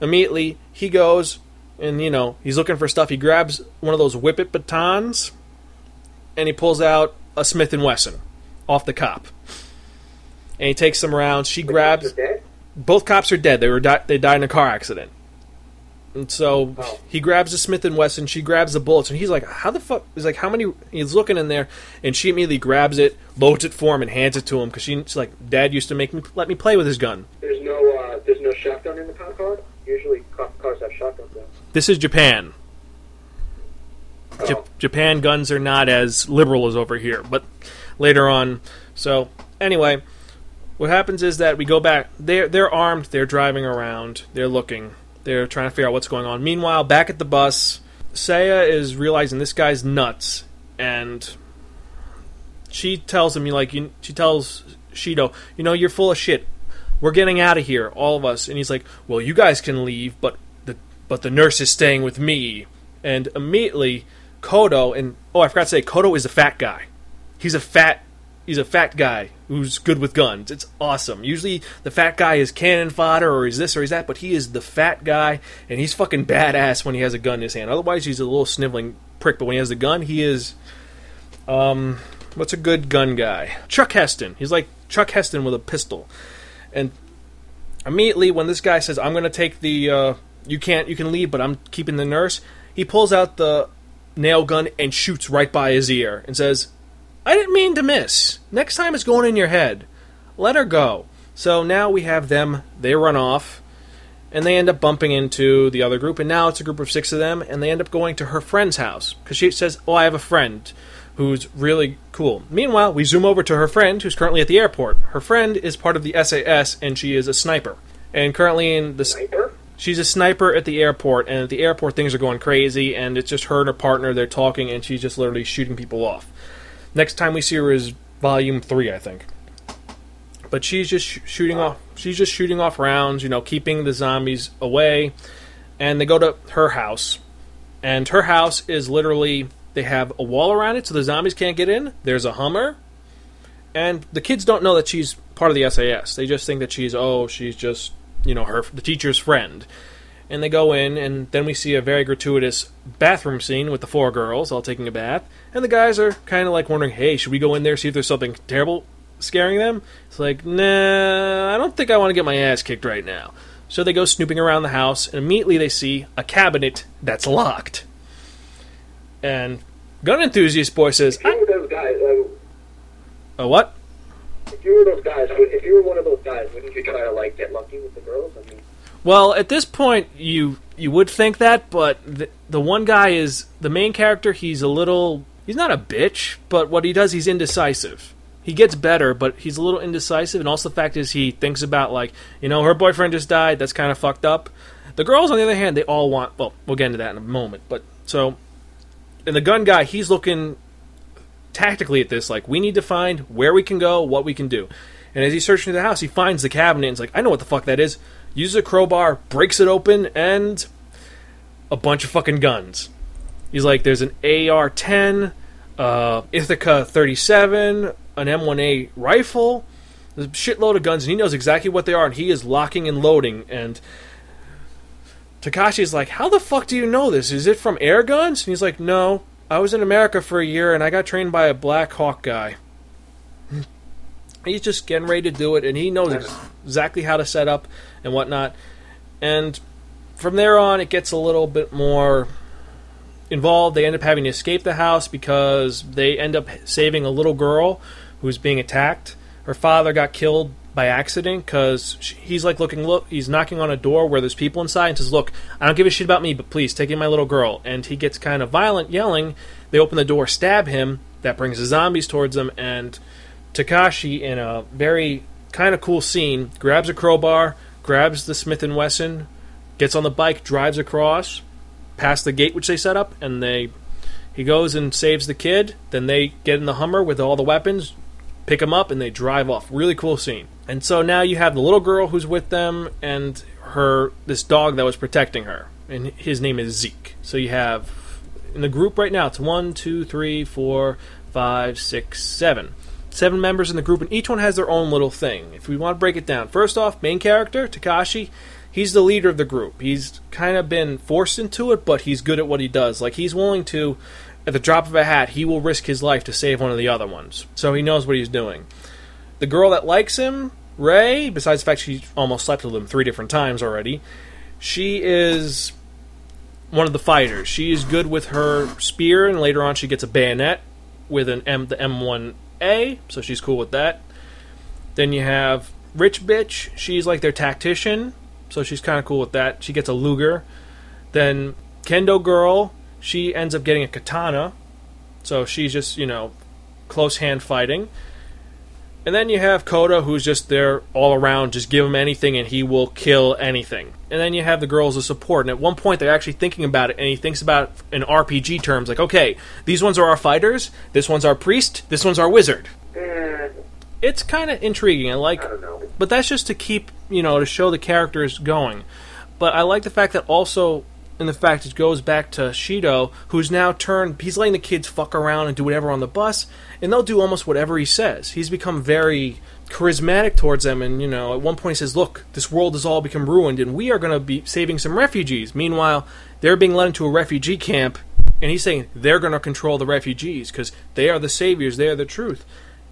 immediately he goes and, you know, he's looking for stuff. He grabs one of those whippet batons and he pulls out a Smith and Wesson off the cop. And he takes them around. She grabs. Both cops are dead. They were di- they died in a car accident. And so Oh. he grabs the Smith and Wesson. She grabs the bullets, and he's like, "How the fuck?" He's like, "How many?" He's looking in there, and she immediately grabs it, loads it for him, and hands it to him because she's like, "Dad used to make me let me play with his gun." There's no uh, there's no shotgun in the cop car. Usually cars have shotguns. Though. This is Japan. Oh. J- Japan guns are not as liberal as over here, but later on. So anyway, what happens is that we go back. They're they're armed. They're driving around. They're looking. They're trying to figure out what's going on. Meanwhile, back at the bus, Saya is realizing this guy's nuts, and she tells him, "You like," you, she tells Shido, "You know, you're full of shit. We're getting out of here, all of us." And he's like, "Well, you guys can leave, but the but the nurse is staying with me." And immediately, Kodo and oh, I forgot to say, Kodo is a fat guy. He's a fat he's a fat guy who's good with guns. It's awesome. Usually the fat guy is cannon fodder or he's this or he's that, but he is the fat guy and he's fucking badass when he has a gun in his hand. Otherwise he's a little sniveling prick, but when he has the gun, he is um what's a good gun guy? Chuck Heston. He's like Chuck Heston with a pistol. And immediately when this guy says, "I'm going to take the uh, you can't you can leave, but I'm keeping the nurse," he pulls out the nail gun and shoots right by his ear and says, "I didn't mean to miss. Next time it's going in your head. Let her go." So now we have them. They run off, and they end up bumping into the other group. And now it's a group of six of them, and they end up going to her friend's house because she says, "Oh, I have a friend." Who's really cool. Meanwhile, we zoom over to her friend who's currently at the airport. Her friend is part of the SAS and she is a sniper. And currently in the Sniper? She's a sniper at the airport, and at the airport things are going crazy, and it's just her and her partner. They're talking, and she's just literally shooting people off. Next time we see her is volume three, I think. But she's just sh- shooting off. She's just shooting off rounds, you know, keeping the zombies away. And they go to her house, and her house is literally they have a wall around it so the zombies can't get in. There's a Hummer, and the kids don't know that she's part of the SAS. They just think that she's oh, she's just you know her the teacher's friend. And they go in, and then we see a very gratuitous bathroom scene with the four girls all taking a bath, and the guys are kind of like wondering, hey, should we go in there see if there's something terrible scaring them? It's like, nah, I don't think I want to get my ass kicked right now. So they go snooping around the house, and immediately they see a cabinet that's locked. And gun enthusiast boy says, If you were those guys, uh, "A what?" if you were those guys, if you were one of those guys, wouldn't you try to like get lucky with the girls? I Well, at this point, you you would think that, but the, the one guy is the main character. He's a little. He's not a bitch, but what he does, he's indecisive. he gets better, but he's a little indecisive. And also the fact is he thinks about like, you know, her boyfriend just died. That's kind of fucked up. The girls, on the other hand, they all want. Well, we'll get into that in a moment. But so, and the gun guy, he's looking tactically at this. Like, we need to find where we can go, what we can do. And as he's searching through the house, he finds the cabinet and he's like, I know what the fuck that is. Uses a crowbar, breaks it open, and a bunch of fucking guns. He's like, there's an AR 10, uh, Ithaca 37, an M1A rifle, a shitload of guns, and he knows exactly what they are, and he is locking and loading. And Takashi's like, How the fuck do you know this? Is it from air guns? And he's like, No, I was in America for a year, and I got trained by a Black Hawk guy. He's just getting ready to do it, and he knows ex- exactly how to set up and whatnot. And from there on, it gets a little bit more involved. They end up having to escape the house because they end up saving a little girl who's being attacked. Her father got killed by accident because he's like looking, look, he's knocking on a door where there's people inside and says, "Look, I don't give a shit about me, but please take in my little girl." And he gets kind of violent, yelling. They open the door, stab him. That brings the zombies towards him, and Takashi, in a very kind of cool scene, grabs a crowbar, grabs the Smith and Wesson, gets on the bike, drives across, past the gate which they set up, and they he goes and saves the kid. Then they get in the Hummer with all the weapons, pick him up, and they drive off. Really cool scene. And so now you have the little girl who's with them, and her this dog that was protecting her, and his name is Zeke. So you have in the group right now it's one, two, three, four, five, six, seven. Seven members in the group, and each one has their own little thing. If we want to break it down, first off, main character Takashi, he's the leader of the group. He's kind of been forced into it, but he's good at what he does. Like he's willing to, at the drop of a hat, he will risk his life to save one of the other ones. So he knows what he's doing. The girl that likes him, Rei, besides the fact she almost slept with him three different times already, she is one of the fighters. She is good with her spear, and later on she gets a bayonet with an M, the M1A, so she's cool with that. Then you have Rich Bitch. She's like their tactician, so she's kind of cool with that. She gets a Luger. Then Kendo Girl, she ends up getting a katana, so she's just you know close hand fighting. And then you have Koda, who's just there all around, just give him anything and he will kill anything. And then you have the girls as support. And at one point, they're actually thinking about it, and he thinks about it in RPG terms like, okay, these ones are our fighters, this one's our priest, this one's our wizard. Eh, It's kind of intriguing. I like, I but that's just to keep, you know, to show the characters going. But I like the fact that also, in the fact it goes back to Shido, who's now turned, he's letting the kids fuck around and do whatever on the bus, and they'll do almost whatever he says. He's become very charismatic towards them, and, you know, at one point he says, Look, this world has all become ruined, and we are going to be saving some refugees. Meanwhile, they're being led into a refugee camp, and he's saying they're going to control the refugees because they are the saviors, they are the truth.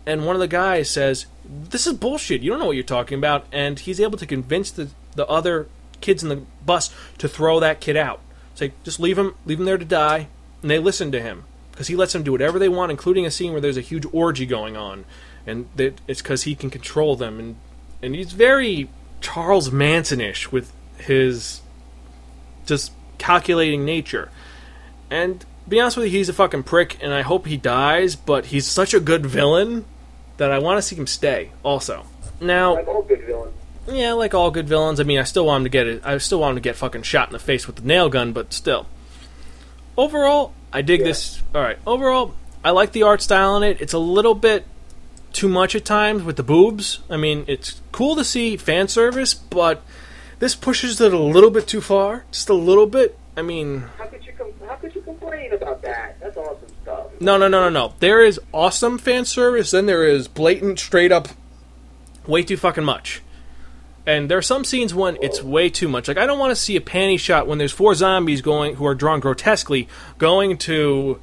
And one of the guys says, This is bullshit. You don't know what you're talking about. And he's able to convince the, the other kids in the bus to throw that kid out. Say, just leave him, leave him there to die. And they listen to him because he lets them do whatever they want, including a scene where there's a huge orgy going on. And that it's because he can control them. And, and he's very Charles Manson ish with his just calculating nature. And be honest with you, he's a fucking prick, and I hope he dies, but he's such a good villain that I want to see him stay, also. Now, yeah, like all good villains, I mean, I still want him to get it. I still want him to get fucking shot in the face with the nail gun, but still. Overall, I dig Yeah. this. Alright, overall, I like the art style in it. It's a little bit too much at times with the boobs. I mean, it's cool to see fan service, but this pushes it a little bit too far. Just a little bit. I mean, How could you com- how could you complain about that? That's awesome stuff. No, no, no, no, no. There is awesome fan service, then there is blatant, straight up, way too fucking much. And there are some scenes when it's way too much. Like I don't want to see a panty shot when there's four zombies going who are drawn grotesquely going to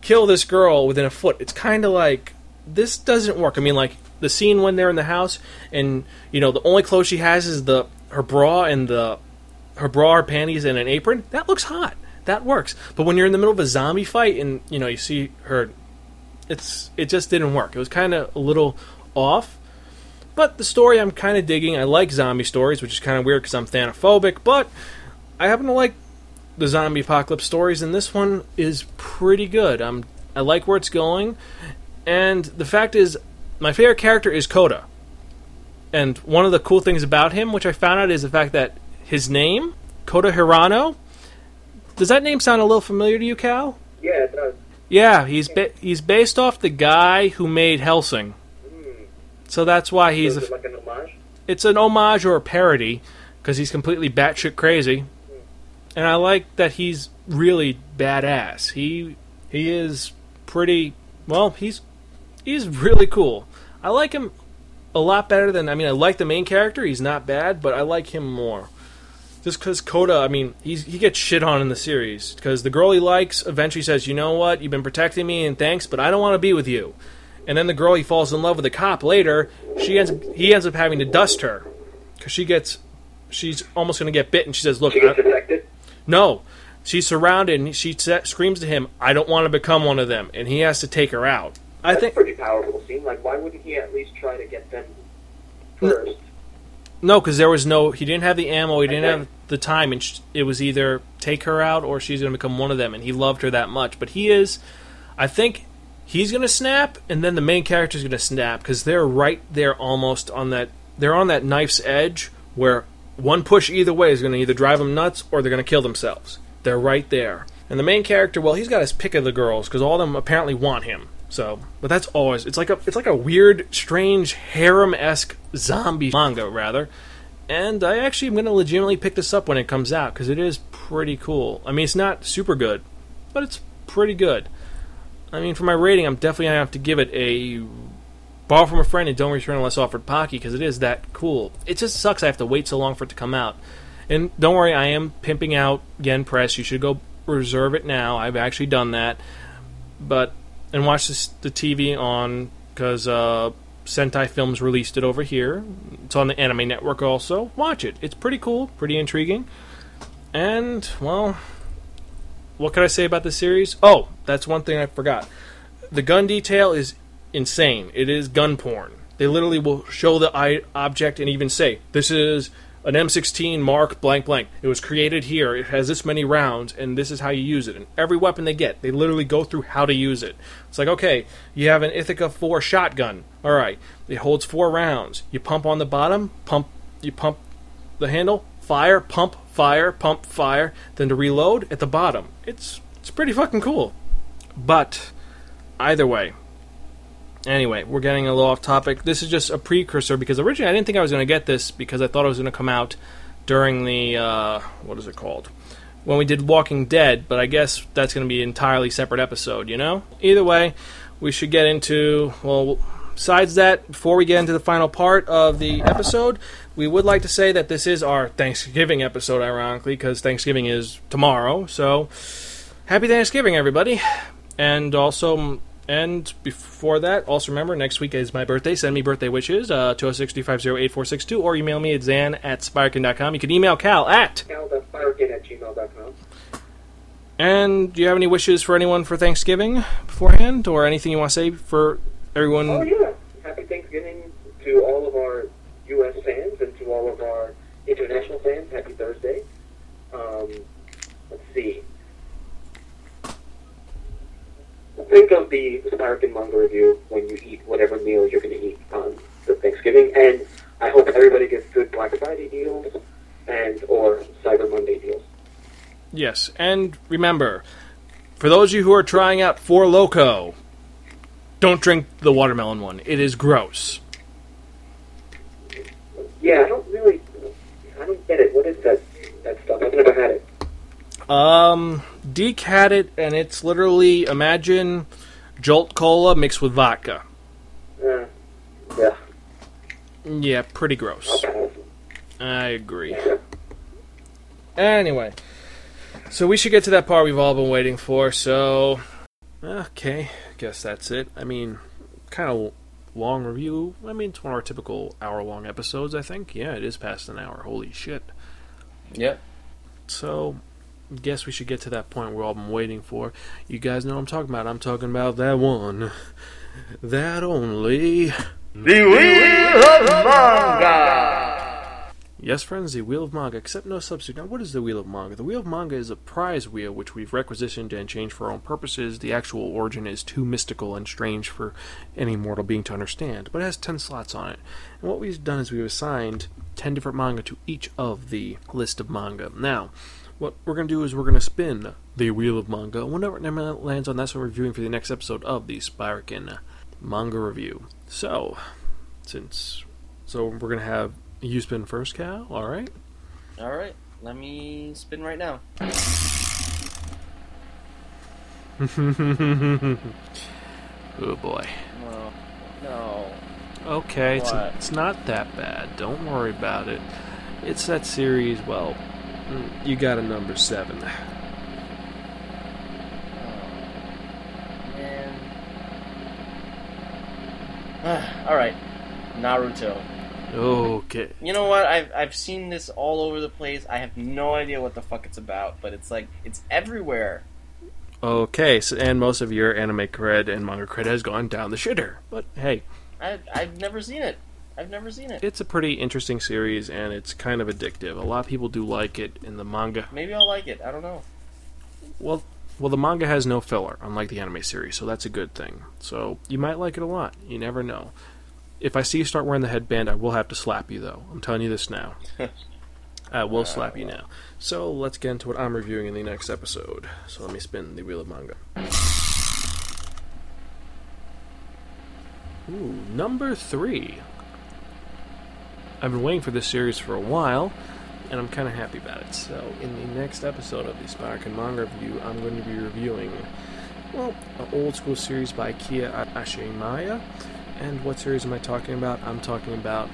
kill this girl within a foot. It's kind of like this doesn't work. I mean, like the scene when they're in the house and you know the only clothes she has is the her bra and the her bra, her panties, and an apron. That looks hot. That works. But when you're in the middle of a zombie fight and you know you see her, it's it just didn't work. It was kind of a little off. But the story I'm kind of digging. I like zombie stories, which is kind of weird because I'm thanophobic. But I happen to like the zombie apocalypse stories, and this one is pretty good. I'm I like where it's going, and the fact is, my favorite character is Koda. And one of the cool things about him, which I found out, is the fact that his name, Kota Hirano, does that name sound a little familiar to you, Cal? Yeah, it does. Yeah, he's ba- he's based off the guy who made Hellsing. Mm. So that's why he's So it like an homage? it's an homage or a parody because he's completely batshit crazy, and I like that he's really badass. He he is pretty well. He's he's really cool. I like him a lot better than I mean. I like the main character. He's not bad, but I like him more. Just because Coda, I mean, he's, he gets shit on in the series because the girl he likes eventually says, "You know what? You've been protecting me, and thanks, but I don't want to be with you." And then the girl he falls in love with, the cop later, she ends he ends up having to dust her because she gets she's almost going to get bit, and she says, "Look, She gets I- infected. no." She's surrounded, and she screams to him, "I don't want to become one of them," and he has to take her out. I That's think a pretty powerful scene. Like, why wouldn't he at least try to get them first? no, because there was no, he didn't have the ammo, he didn't Okay. have the time, and sh- it was either take her out or she's going to become one of them, and he loved her that much. But he is, I think, he's going to snap, and then the main character's going to snap because they're right there, almost on that. They're on that knife's edge where one push either way is going to either drive them nuts or they're going to kill themselves. They're right there. And the main character, well, he's got his pick of the girls because all of them apparently want him. So, but that's always it's like a it's like a weird, strange harem esque zombie manga rather. And I actually am going to legitimately pick this up when it comes out because it is pretty cool. I mean, it's not super good, but it's pretty good. I mean, for my rating, I'm definitely to have to give it a borrow from a friend and don't return unless offered Pocky because it is that cool. It just sucks I have to wait so long for it to come out. And don't worry, I am pimping out Yen Press. You should go reserve it now. I've actually done that. But and watch this, the TV on because uh, Sentai Films released it over here. It's on the Anime Network also. Watch it. It's pretty cool, pretty intriguing. And well, what could I say about the series? Oh, that's one thing I forgot. The gun detail is insane. It is gun porn. They literally will show the object and even say, "This is an M16 Mark blank blank. It was created here. It has this many rounds, and this is how you use it." And every weapon they get, they literally go through how to use it. It's like, okay, you have an Ithaca 4 shotgun. All right, it holds four rounds. You pump on the bottom, pump, you pump the handle, fire, pump, fire, pump, fire. Then to reload at the bottom. It's it's pretty fucking cool. But either way, anyway, we're getting a little off topic. This is just a precursor because originally I didn't think I was going to get this because I thought it was going to come out during the uh, what is it called when we did Walking Dead. But I guess that's going to be an entirely separate episode. You know. Either way, we should get into well. Besides that, before we get into the final part of the episode, we would like to say that this is our Thanksgiving episode, ironically, because Thanksgiving is tomorrow. So, happy Thanksgiving, everybody! And also, and before that, also remember next week is my birthday. Send me birthday wishes uh, 206 250 8462 or email me at zan at spiraken.com. You can email Cal at. At gmail.com. And do you have any wishes for anyone for Thanksgiving beforehand or anything you want to say for everyone? Oh, yeah. Happy Thanksgiving to all of our U.S. fans and to all of our international fans. Happy Thursday. Um, let's see. Think of the American manga review when you eat whatever meal you're going to eat on the Thanksgiving, and I hope everybody gets good Black Friday deals and or Cyber Monday deals. Yes, and remember, for those of you who are trying out Four Loco, don't drink the watermelon one. It is gross. Yeah, I don't really, I don't get it. What is that that stuff? I've never had it. Um, Deke had it, and it's literally imagine Jolt Cola mixed with vodka. Uh, yeah, Yeah, pretty gross. pass. I agree. Anyway, so we should get to that part we've all been waiting for. So, okay, guess that's it. I mean, kind of long review. I mean, it's one of our typical hour-long episodes. I think. Yeah, it is past an hour. Holy shit! Yep. So, guess we should get to that point we've all been waiting for. You guys know what I'm talking about. I'm talking about that one, that only. The Wheel of Manga! Yes, friends, the Wheel of Manga, except no substitute. Now, what is the Wheel of Manga? The Wheel of Manga is a prize wheel which we've requisitioned and changed for our own purposes. The actual origin is too mystical and strange for any mortal being to understand, but it has 10 slots on it. And what we've done is we've assigned 10 different manga to each of the list of manga. Now, what we're going to do is we're going to spin the Wheel of Manga. and Whenever it lands on, that's what we're reviewing for the next episode of the Spiraken Manga Review. So, since. So, we're going to have you spin first, Cal. All right. All right, let me spin right now. oh boy. No, no. Okay, it's, What? it's not that bad. Don't worry about it. It's that series. Well, you got a number seven. Oh, man. All right, Naruto. Okay. You know what? I've I've seen this all over the place. I have no idea what the fuck it's about, but it's like it's everywhere. Okay. So, and most of your anime cred and manga cred has gone down the shitter. But hey, I I've never seen it. I've never seen it. it's a pretty interesting series and it's kind of addictive. A lot of people do like it in the manga. Maybe I'll like it. I don't know. Well, well, the manga has no filler, unlike the anime series, so that's a good thing. So you might like it a lot. You never know. If I see you start wearing the headband, I will have to slap you, though. I'm telling you this now. I will ah, slap you now. So let's get into what I'm reviewing in the next episode. So let me spin the wheel of manga. Ooh, number three. I've been waiting for this series for a while, and I'm kind of happy about it. So, in the next episode of the Spiraken Manga Review, I'm going to be reviewing, well, an old school series by Kia Asamiya. And what series am I talking about? I'm talking about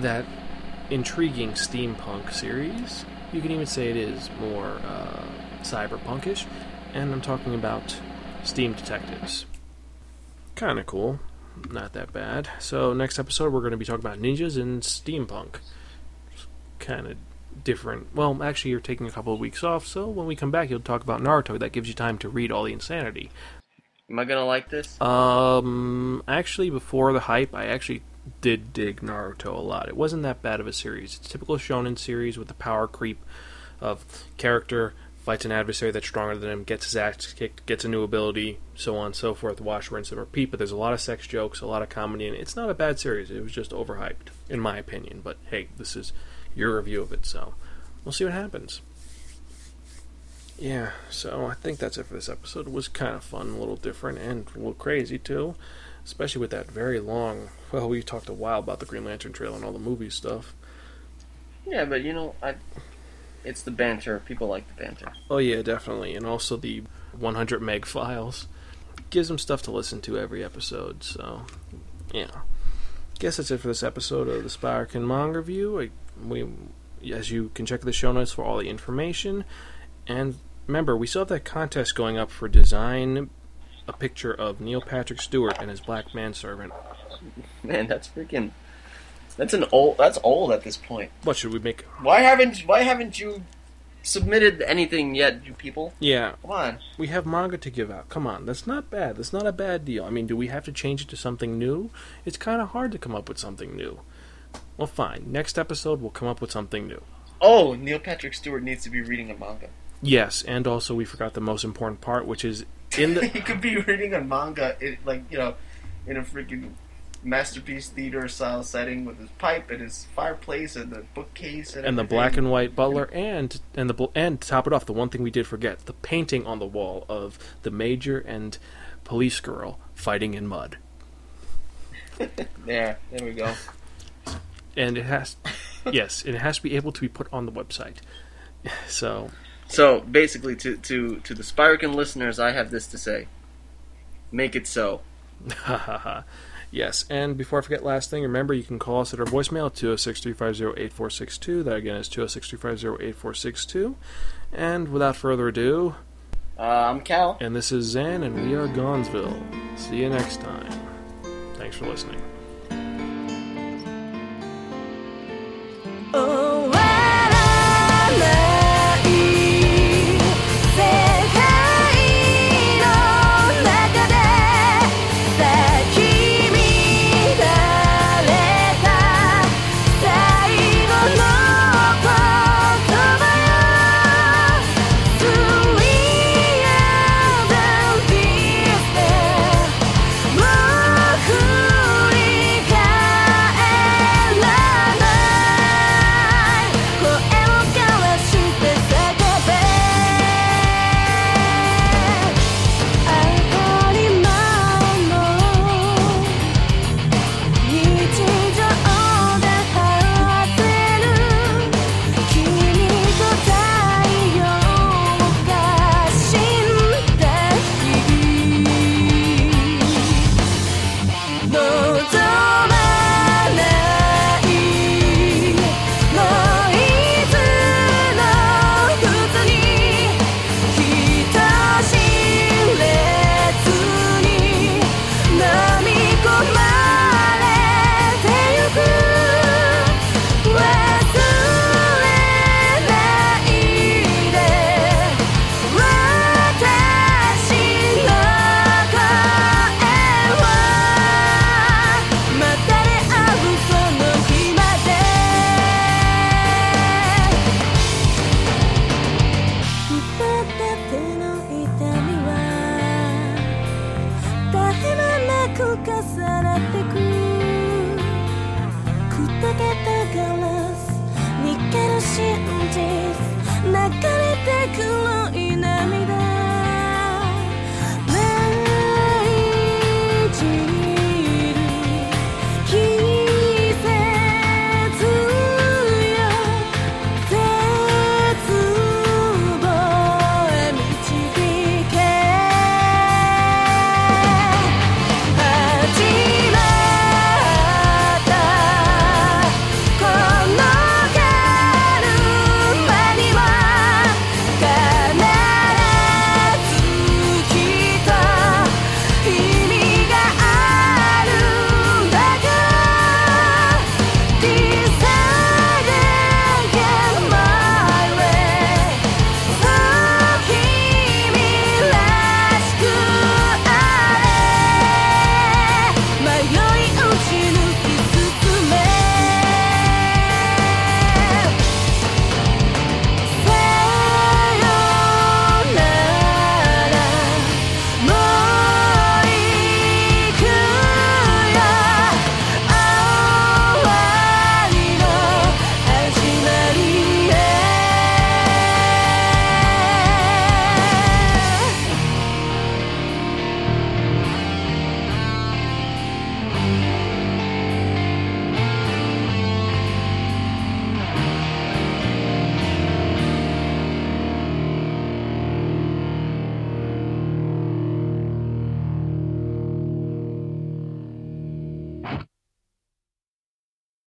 that intriguing steampunk series. You can even say it is more uh, cyberpunkish. And I'm talking about Steam Detectives. Kind of cool. Not that bad. So, next episode, we're going to be talking about ninjas and steampunk. Kind of different. Well, actually, you're taking a couple of weeks off, so when we come back, you'll talk about Naruto. That gives you time to read all the insanity. Am I gonna like this? Um, actually, before the hype, I actually did dig Naruto a lot. It wasn't that bad of a series. It's a typical shonen series with the power creep of character fights an adversary that's stronger than him, gets his ass kicked, gets a new ability, so on and so forth. Wash, rinse, and repeat. But there's a lot of sex jokes, a lot of comedy, and it's not a bad series. It was just overhyped, in my opinion. But hey, this is your review of it, so we'll see what happens. Yeah, so I think that's it for this episode. It was kind of fun, a little different, and a little crazy too. Especially with that very long. Well, we talked a while about the Green Lantern trail and all the movie stuff. Yeah, but you know, I. It's the banter. People like the banter. Oh yeah, definitely, and also the 100 meg files gives them stuff to listen to every episode. So, yeah. Guess that's it for this episode of the Spiraken Manga Review. I, we, as you can check the show notes for all the information, and remember, we still have that contest going up for design a picture of Neil Patrick Stewart and his black manservant. Man, that's freaking. That's an old. That's old at this point. What should we make? Why haven't Why haven't you submitted anything yet, you people? Yeah, Come on. we have manga to give out. Come on, that's not bad. That's not a bad deal. I mean, do we have to change it to something new? It's kind of hard to come up with something new. Well, fine. Next episode, we'll come up with something new. Oh, Neil Patrick Stewart needs to be reading a manga. Yes, and also we forgot the most important part, which is in the he could be reading a manga, in, like you know, in a freaking masterpiece theater style setting with his pipe and his fireplace and the bookcase and, and the black and white butler, and and the and to top it off, the one thing we did forget: the painting on the wall of the major and police girl fighting in mud, There, there we go. and it has, yes, it has to be able to be put on the website. So So basically, to to to the Spiraken listeners, I have this to say: Make it so. Yes, and before I forget, last thing, remember you can call us at our voicemail, 206 350 8462. That again is 206 350 8462. And without further ado, Uh, I'm Cal. and this is Zan, and we are Gonzville. See you next time. Thanks for listening. 終